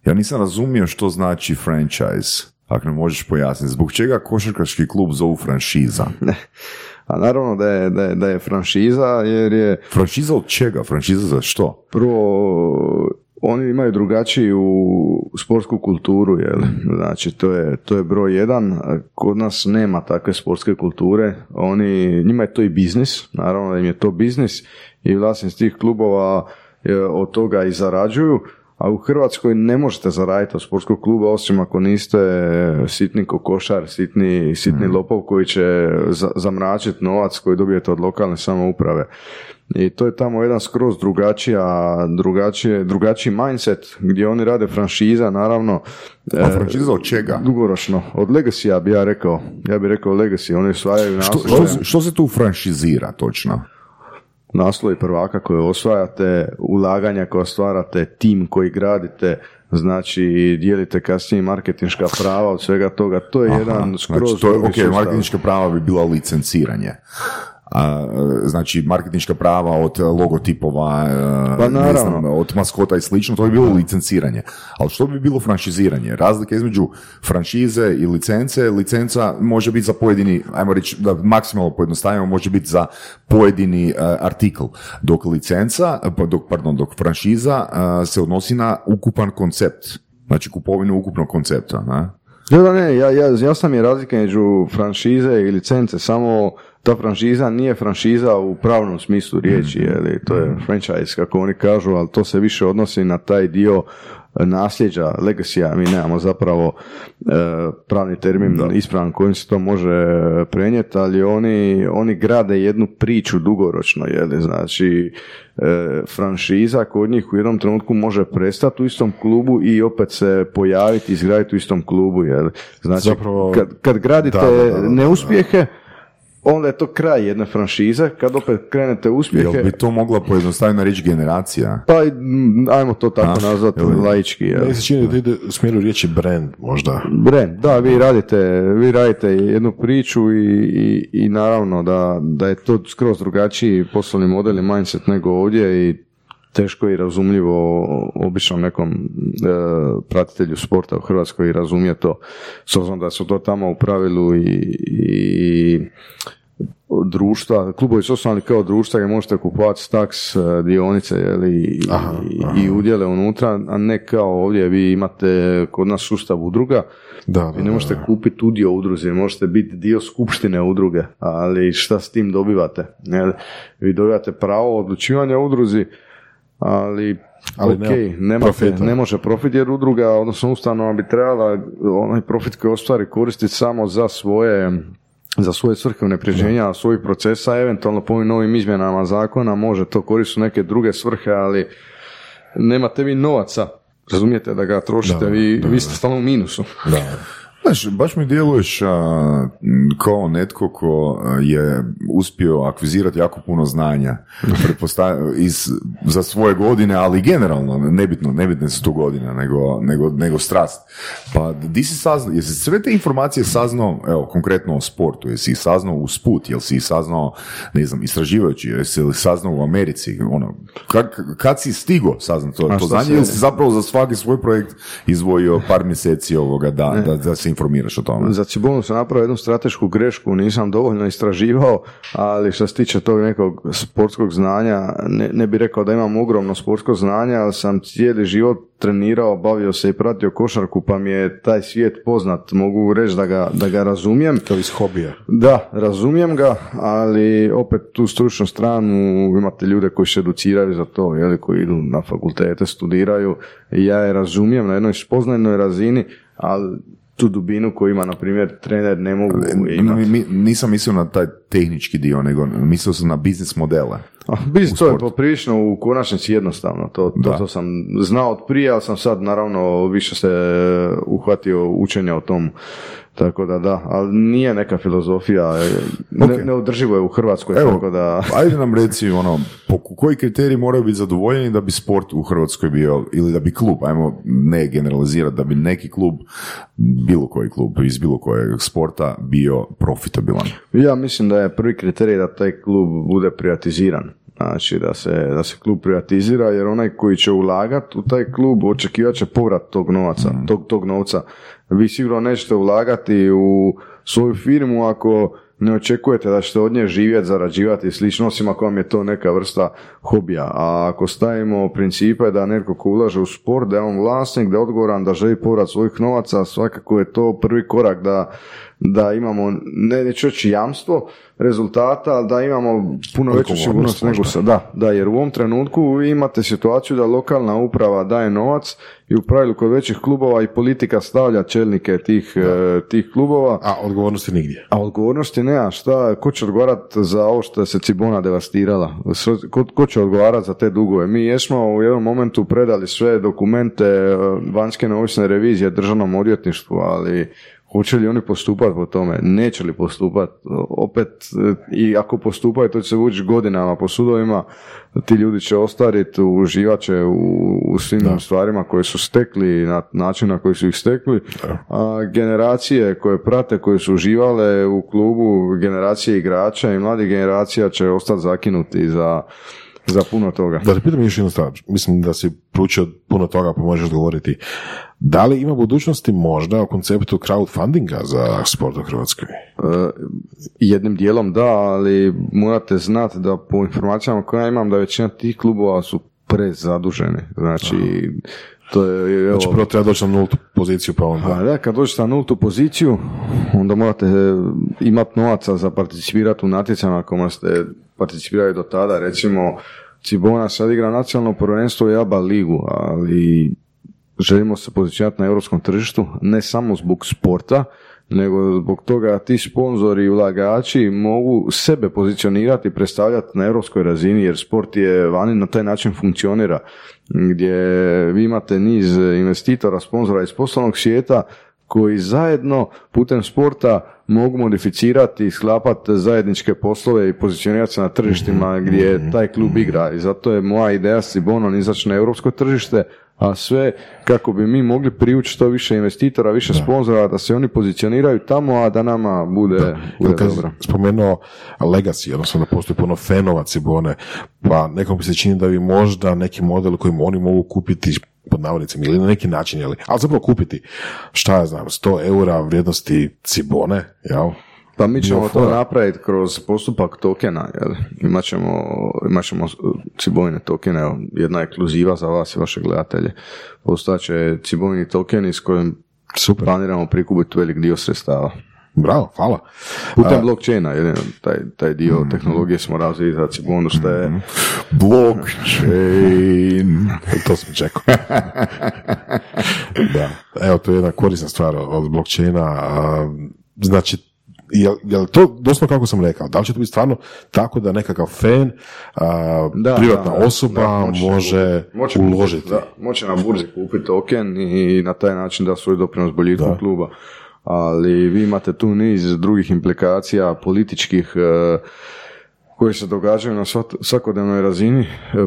Ja nisam razumio što znači franchise. Ako ne možeš pojasniti, zbog čega košarkaški klub zovu franšiza? [laughs] A naravno da je, da, je, da je franšiza jer je Franšiza od čega? Franšiza za što? prvo oni imaju drugačiju sportsku kulturu, jel? Znači, to je, to je broj jedan. Kod nas nema takve sportske kulture. Oni, njima je to i biznis, naravno da im je to biznis i vlasnici tih klubova e, od toga i zarađuju. A u Hrvatskoj ne možete zaraditi od sportskog kluba osim ako niste sitni kokošar, sitni, sitni lopov koji će za, zamračiti novac koji dobijete od lokalne samouprave. I to je tamo jedan skroz drugačija, drugačije, drugačiji mindset gdje oni rade franšiza, naravno. A e, franšiza od čega? Dugoročno. Od legacy bi ja rekao. Ja bih rekao legacy. Oni osvajaju Što, što, što se tu franšizira točno? naslovi prvaka koje osvajate, ulaganja koja stvarate, tim koji gradite, znači dijelite kasnije marketinška prava od svega toga. To je jedan skroz znači, to je, ok, marketinška prava bi bila licenciranje. A, e, znači, marketinška prava od logotipova, e, Pa ne znam, od maskota i slično, to bi bilo licenciranje. Ali što bi bilo franšiziranje? Razlika između franšize i licence, licenca može biti za pojedini, ajmo reći da maksimalno pojednostavimo, može biti za pojedini e, artikl. Dok licenca, pa dok, pardon, dok franšiza e, se odnosi na ukupan koncept. Znači kupovinu ukupnog koncepta. Ne? Da, da, ne, ja, ja, jasna mi je razlika među franšize i licence, samo ta franšiza nije franšiza u pravnom smislu riječi, Mm. je li, to je franchise kako oni kažu, ali to se više odnosi na taj dio nasljeđa, legacija, mi nemamo zapravo e, pravni termin ispravan kojim se to može prenijeti, ali oni, oni grade jednu priču dugoročno, je znači e, franšiza kod njih u jednom trenutku može prestati u istom klubu i opet se pojaviti, izgraditi u istom klubu, jel? Znači, Zapravo- kad, kad gradite Da, da, da, da. neuspjehe, onda je to kraj jedne franšize, kad opet krenete uspjehe, Jel bi to mogla pojednostavljeno reći generacija? pa ajmo to tako A, nazvati jel- laički. jel? Meni se čini da ide u smjeru riječi brand, možda. Brand, da, vi radite, vi radite jednu priču i, i, i naravno da, da je to skroz drugačiji poslovni model i mindset nego ovdje i teško i razumljivo običnom nekom e, pratitelju sporta u Hrvatskoj i razumije to, s obzirom da su to tamo u pravilu i, i društva, klubovi su osnovani kao društva gdje možete kupovati staks, e, dionice jeli, i, i, i udjele unutra, a ne kao ovdje vi imate kod nas sustav udruga, Da, da, vi ne možete kupiti udio udruzi, možete biti dio skupštine udruge, ali šta s tim dobivate? Jel? Vi dobivate pravo odlučivanja udruzi, ali Ali ok, nema profita. ne može profit jer udruga, odnosno ustanova bi trebala onaj profit koji ostvari koristiti samo za svoje za svoje svrhe unapređenja svojih procesa, eventualno po ovim novim izmjenama zakona može to koristiti neke druge svrhe, ali nemate vi novaca, razumijete da ga trošite, Da, vi, da, vi ste stalno u minusu. Da. [laughs] Znaš, baš mi djeluješ a, kao netko ko je uspio akvizirati jako puno znanja. [laughs] Iz, za svoje godine, ali generalno, nebitno, nebitne su tu godine, nego, nego, nego strast. Pa di si saznao, jesi sve te informacije saznao, evo, konkretno o sportu, jesi ih saznao uz put, jel si ih saznao, ne znam, istraživajući, jesi li saznao u Americi, ono, kad, kad si stigo saznao to, to znanje, ili si zapravo za svaki svoj projekt izdvojio par mjeseci ovoga da, da, da se informiraš o tome. Za Cibonu sam napravio jednu stratešku grešku, nisam dovoljno istraživao, ali što se tiče tog nekog sportskog znanja, ne, ne bi rekao da imam ogromno sportsko znanje, ali sam cijeli život trenirao, bavio se i pratio košarku, pa mi je taj svijet poznat, mogu reći da ga, da ga razumijem. Kao iz hobija. Da, razumijem ga, ali opet tu stručnu stranu imate ljude koji se educiraju za to, jeli, koji idu na fakultete, studiraju ja je razumijem na jednoj spoznajnoj razini, ali tu dubinu koju ima, na primjer, trener ne mogu imati. Mi- nisam mislio na taj tehnički dio, nego mislio sam na biznis modele. A, Biznis, to je poprilično u konačnici jednostavno, to, to, to sam znao od prije, ali sam sad naravno više se uhvatio učenja o tom, tako da da, ali nije neka filozofija, ne, Ok. neodrživo je u Hrvatskoj, Evo, tako da... ajde nam reci, ono, po koji kriteriji moraju biti zadovoljeni da bi sport u Hrvatskoj bio, ili da bi klub, ajmo ne generalizirati, da bi neki klub, bilo koji klub iz bilo kojeg sporta bio profitabilan. Ja mislim da je prvi kriterij da taj klub bude privatiziran. Znači da se, da se klub privatizira jer onaj koji će ulagati u taj klub očekivat će povrat tog novaca, tog, tog novca. Vi sigurno nećete ulagati u svoju firmu ako ne očekujete da ćete od nje živjeti, zarađivati i slično, osim ako vam je to neka vrsta hobija. A ako stavimo principe da netko ko ulaže u sport, da je on vlasnik, da je odgovoran, da želi povrat svojih novaca, svakako je to prvi korak da, da imamo, ne neću reći jamstvo rezultata, ali da imamo puno veću sigurnost nego možda. sa, da, da, jer u ovom trenutku vi imate situaciju da lokalna uprava daje novac i u pravilu kod većih klubova i politika stavlja čelnike tih, e, tih klubova, A odgovornosti nigdje. a odgovornosti nema, šta, ko će odgovarati za ovo što se Cibona devastirala? Ko, ko će odgovarati za te dugove? Mi jesmo u jednom momentu predali sve dokumente e, vanjske neovisne revizije državnom odvjetništvu, ali hoće li oni postupati po tome? Neće li postupati? Opet, i ako postupaju, to će se vući godinama po sudovima, ti ljudi će ostariti, uživat će u, u svim stvarima koje su stekli na način na koji su ih stekli, a generacije koje prate, koje su uživale u klubu, generacije igrača i mladih generacija će ostati zakinuti za, za puno toga. Da te pitam još jednu stvar, mislim da si proučio puno toga pa možeš odgovoriti. Da li ima budućnosti možda o konceptu crowdfundinga za sport u Hrvatskoj? E, jednim dijelom da, ali morate znati da po informacijama koje ja imam da većina tih klubova su prezaduženi. Znači, to je... Evo, Znači prvo treba doći na nultu poziciju pa onda... Pa da, kad dođete na nultu poziciju, onda morate imati novaca za participirati u natjecanjima kojima ste participirali do tada. Recimo, Cibona sad igra nacionalno prvenstvo i ABA ligu, ali želimo se pozicionirati na europskom tržištu, ne samo zbog sporta, nego zbog toga ti sponzori i ulagači mogu sebe pozicionirati i predstavljati na europskoj razini, jer sport je vani na taj način funkcionira, gdje vi imate niz investitora, sponzora iz poslovnog svijeta koji zajedno putem sporta mogu modificirati i sklapati zajedničke poslove i pozicionirati se na tržištima gdje taj klub igra. I zato je moja ideja s Cibonom izaći na europsko tržište, a sve kako bi mi mogli privući što više investitora, više sponzora, da se oni pozicioniraju tamo, a da nama bude, bude Kad dobro. spomenuo legacy, odnosno da postoji puno fanova Cibone, pa nekom bi se čini da bi možda neki model kojim oni mogu kupiti pod navodnicima ili na neki način, jeli, ali zapravo kupiti, šta ja znam, 100 eura vrijednosti Cibone, jel? Pa mi ćemo to napraviti kroz postupak tokena, jel? Imat ćemo, imat ćemo cibojne tokene, jedna ekskluziva za vas i vaše gledatelje. Postojaće cibojni tokeni s kojim Super. planiramo prikupiti velik dio sredstava. Bravo, hvala. Putem blockchaina, jedino, taj, taj dio tehnologije smo razvili za Cibonu, što je Blockchain. [laughs] to sam čekao. [laughs] da. Evo, to je jedna korisna stvar od blockchaina. Znači, je, je to doslovno kako sam rekao? Da li će to biti stvarno tako da nekakav fan, a, Da, privatna da, osoba da, može, moće uložiti? kupiti, Da, moće na burzi kupiti token i na taj način da svoj doprinos boljitku kluba. Ali vi imate tu niz drugih implikacija političkih e, koji se događaju na svakodnevnoj razini, e,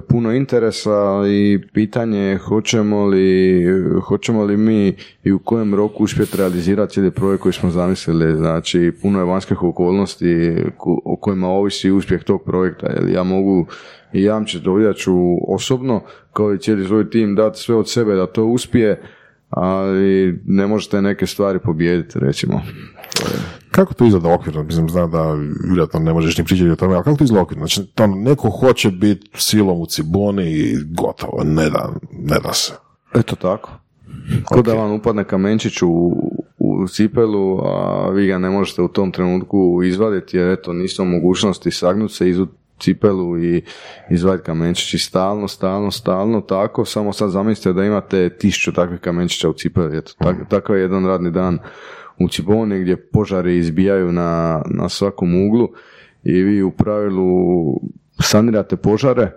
puno interesa i pitanje je hoćemo li, hoćemo li mi i u kojem roku uspjeti realizirati cijeli projekt koji smo zamislili. Znači, puno je vanjskih okolnosti ko- o kojima ovisi uspjeh tog projekta. Jer ja mogu i jamčiti ovdje ću osobno, kao i cijeli svoj tim, dati sve od sebe da to uspije, ali ne možete neke stvari pobijediti, recimo. Kako to izgleda okvirno? Mislim, znam da vjerojatno ne možeš ni pričati o tome, ali kako to izgleda okvirno? Znači, to neko hoće biti silom u Ciboni i gotovo, ne da, ne da se. Eto tako. Ko da vam upadne kamenčić u, u cipelu, a vi ga ne možete u tom trenutku izvaditi, jer eto, niste u mogućnosti sagnuti se, izut cipelu i izvaditi kamenčić i stalno, stalno, stalno, tako, samo sad zamislite da imate tisuću takvih kamenčića u cipeli, eto, tak, takav je jedan radni dan u Ciboni gdje požari izbijaju na, na svakom uglu i vi u pravilu sanirate požare,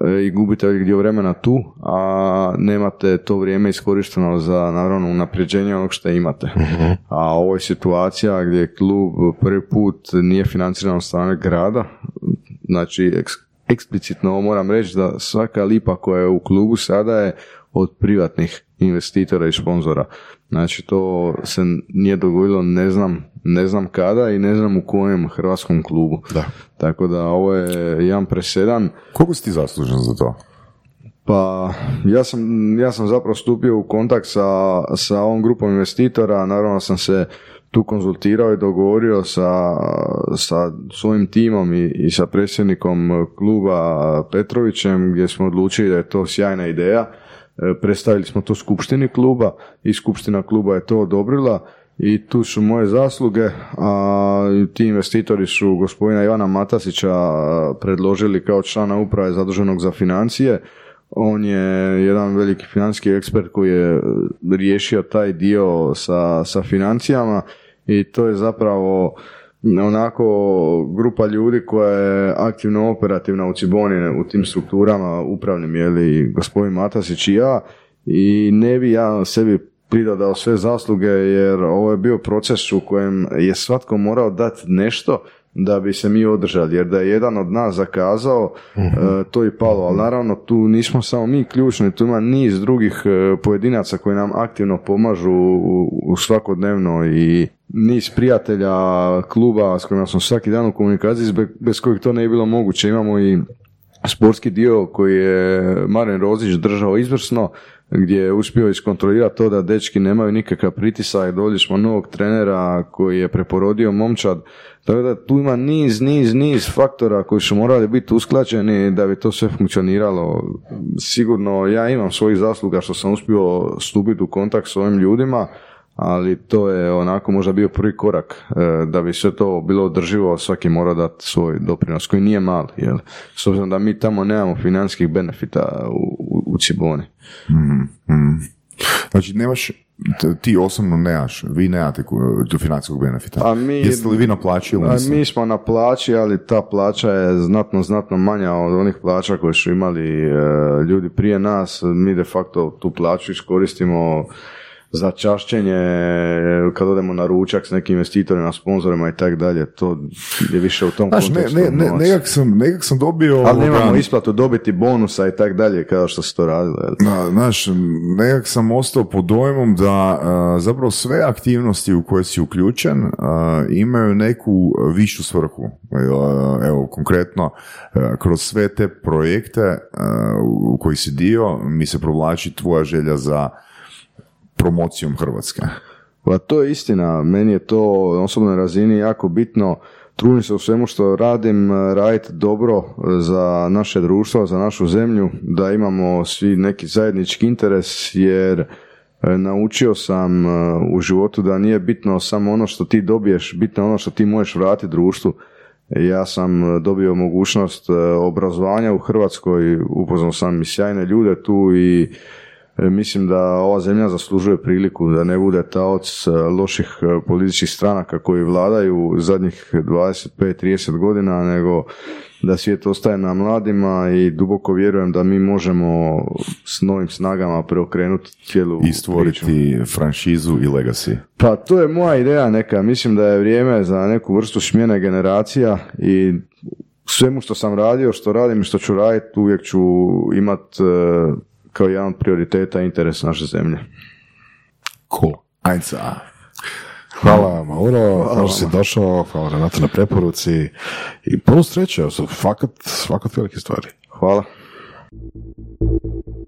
e, i gubite velik dio vremena tu, a nemate to vrijeme iskorišteno za naravno unapređenje onog što imate. A ovo je situacija gdje klub prvi put nije financiran od strane grada, znači eks- eksplicitno ovo moram reći da svaka lipa koja je u klubu sada je od privatnih investitora i sponzora. Znači to se nije dogodilo ne znam, ne znam kada i ne znam u kojem hrvatskom klubu. Da. Tako da ovo je jedan presedan. Koliko si ti zaslužen za to? Pa ja sam, ja sam zapravo stupio u kontakt sa, sa ovom grupom investitora, naravno sam se tu konzultirao i dogovorio sa, sa svojim timom i, i sa predsjednikom kluba Petrovićem gdje smo odlučili da je to sjajna ideja. E, Predstavili smo to skupštini kluba i skupština kluba je to odobrila i tu su moje zasluge, a ti investitori su gospodina Ivana Matasića predložili kao člana uprave zaduženog za financije. On je jedan veliki financijski ekspert koji je riješio taj dio sa, sa financijama i to je zapravo onako grupa ljudi koja je aktivno operativna u Ciboni, u tim strukturama upravnim, je li gospodin Matasić i ja. I ne bi ja sebi pridodao sve zasluge jer ovo je bio proces u kojem je svatko morao dati nešto da bi se mi održali, jer da je jedan od nas zakazao, e, to je palo, ali naravno tu nismo samo mi ključni, tu ima niz drugih e, pojedinaca koji nam aktivno pomažu u, svakodnevno i niz prijatelja kluba s kojima smo svaki dan u komunikaciji, bez, kojih to ne bi bilo moguće. Imamo i sportski dio koji je Maren Rozić držao izvrsno, gdje je uspio iskontrolirati to da dečki nemaju nikakav pritisak, dođe smo novog trenera koji je preporodio momčad, tako da tu ima niz, niz, niz faktora koji su morali biti usklađeni da bi to sve funkcioniralo. Sigurno ja imam svojih zasluga što sam uspio stupiti u kontakt s ovim ljudima, ali to je onako možda bio prvi korak e, da bi sve to bilo održivo, svaki mora dati svoj doprinos koji nije mali, jel? S obzirom da mi tamo nemamo financijskih benefita u, u, Ciboni. Mm, mm. Znači, nemaš, ti osobno nemaš, vi nemate financijskog benefita. A mi- Jeste li vi na plaći ili mi smo na plaći, ali ta plaća je znatno, znatno manja od onih plaća koje su imali e, ljudi prije nas. Mi de facto tu plaću iskoristimo za čašćenje, e, kad odemo na ručak s nekim investitorima, sponzorima i tako dalje. To je više u tom Znaš, ne, kontekstu. ne, ne, novac. nekak, sam, nekak sam dobio... Ali nemamo isplatu dobiti bonusa i tako dalje, kao što se to radilo. Da, znaš, nekak sam ostao pod dojmom da a, zapravo sve aktivnosti u koje si uključen a, imaju neku višu svrhu. A, Evo, konkretno, a, kroz sve te projekte a, u koji si dio, mi se provlači tvoja želja za promocijom Hrvatske. Pa to je istina, meni je to na osobnoj razini jako bitno, trudim se u svemu što radim, eh, raditi dobro eh, za naše društvo, za našu zemlju, da imamo svi neki zajednički interes, jer eh, naučio sam u životu da nije bitno samo ono što ti dobiješ, bitno ono što ti možeš vratiti društvu. Ja sam dobio mogućnost obrazovanja u Hrvatskoj, upoznao sam i sjajne ljude tu i Mislim da ova zemlja zaslužuje priliku da ne bude taoc e, loših e, političkih stranaka koji vladaju zadnjih 25-30 godina, nego da svijet ostaje na mladima i duboko vjerujem da mi možemo s novim snagama preokrenuti cijelu I priču. stvoriti franšizu i legacy. Pa to je moja ideja neka, mislim da je vrijeme za neku vrstu smjene generacija i svemu što sam radio, što radim i što ću raditi, uvijek ću imat e, kao jedan od prioriteta interes naše zemlje. Cool. Ajca. Hvala Mauro, hvala što si došao, hvala Renato na preporuci i puno sreće, fakat, fakat velike stvari. Hvala.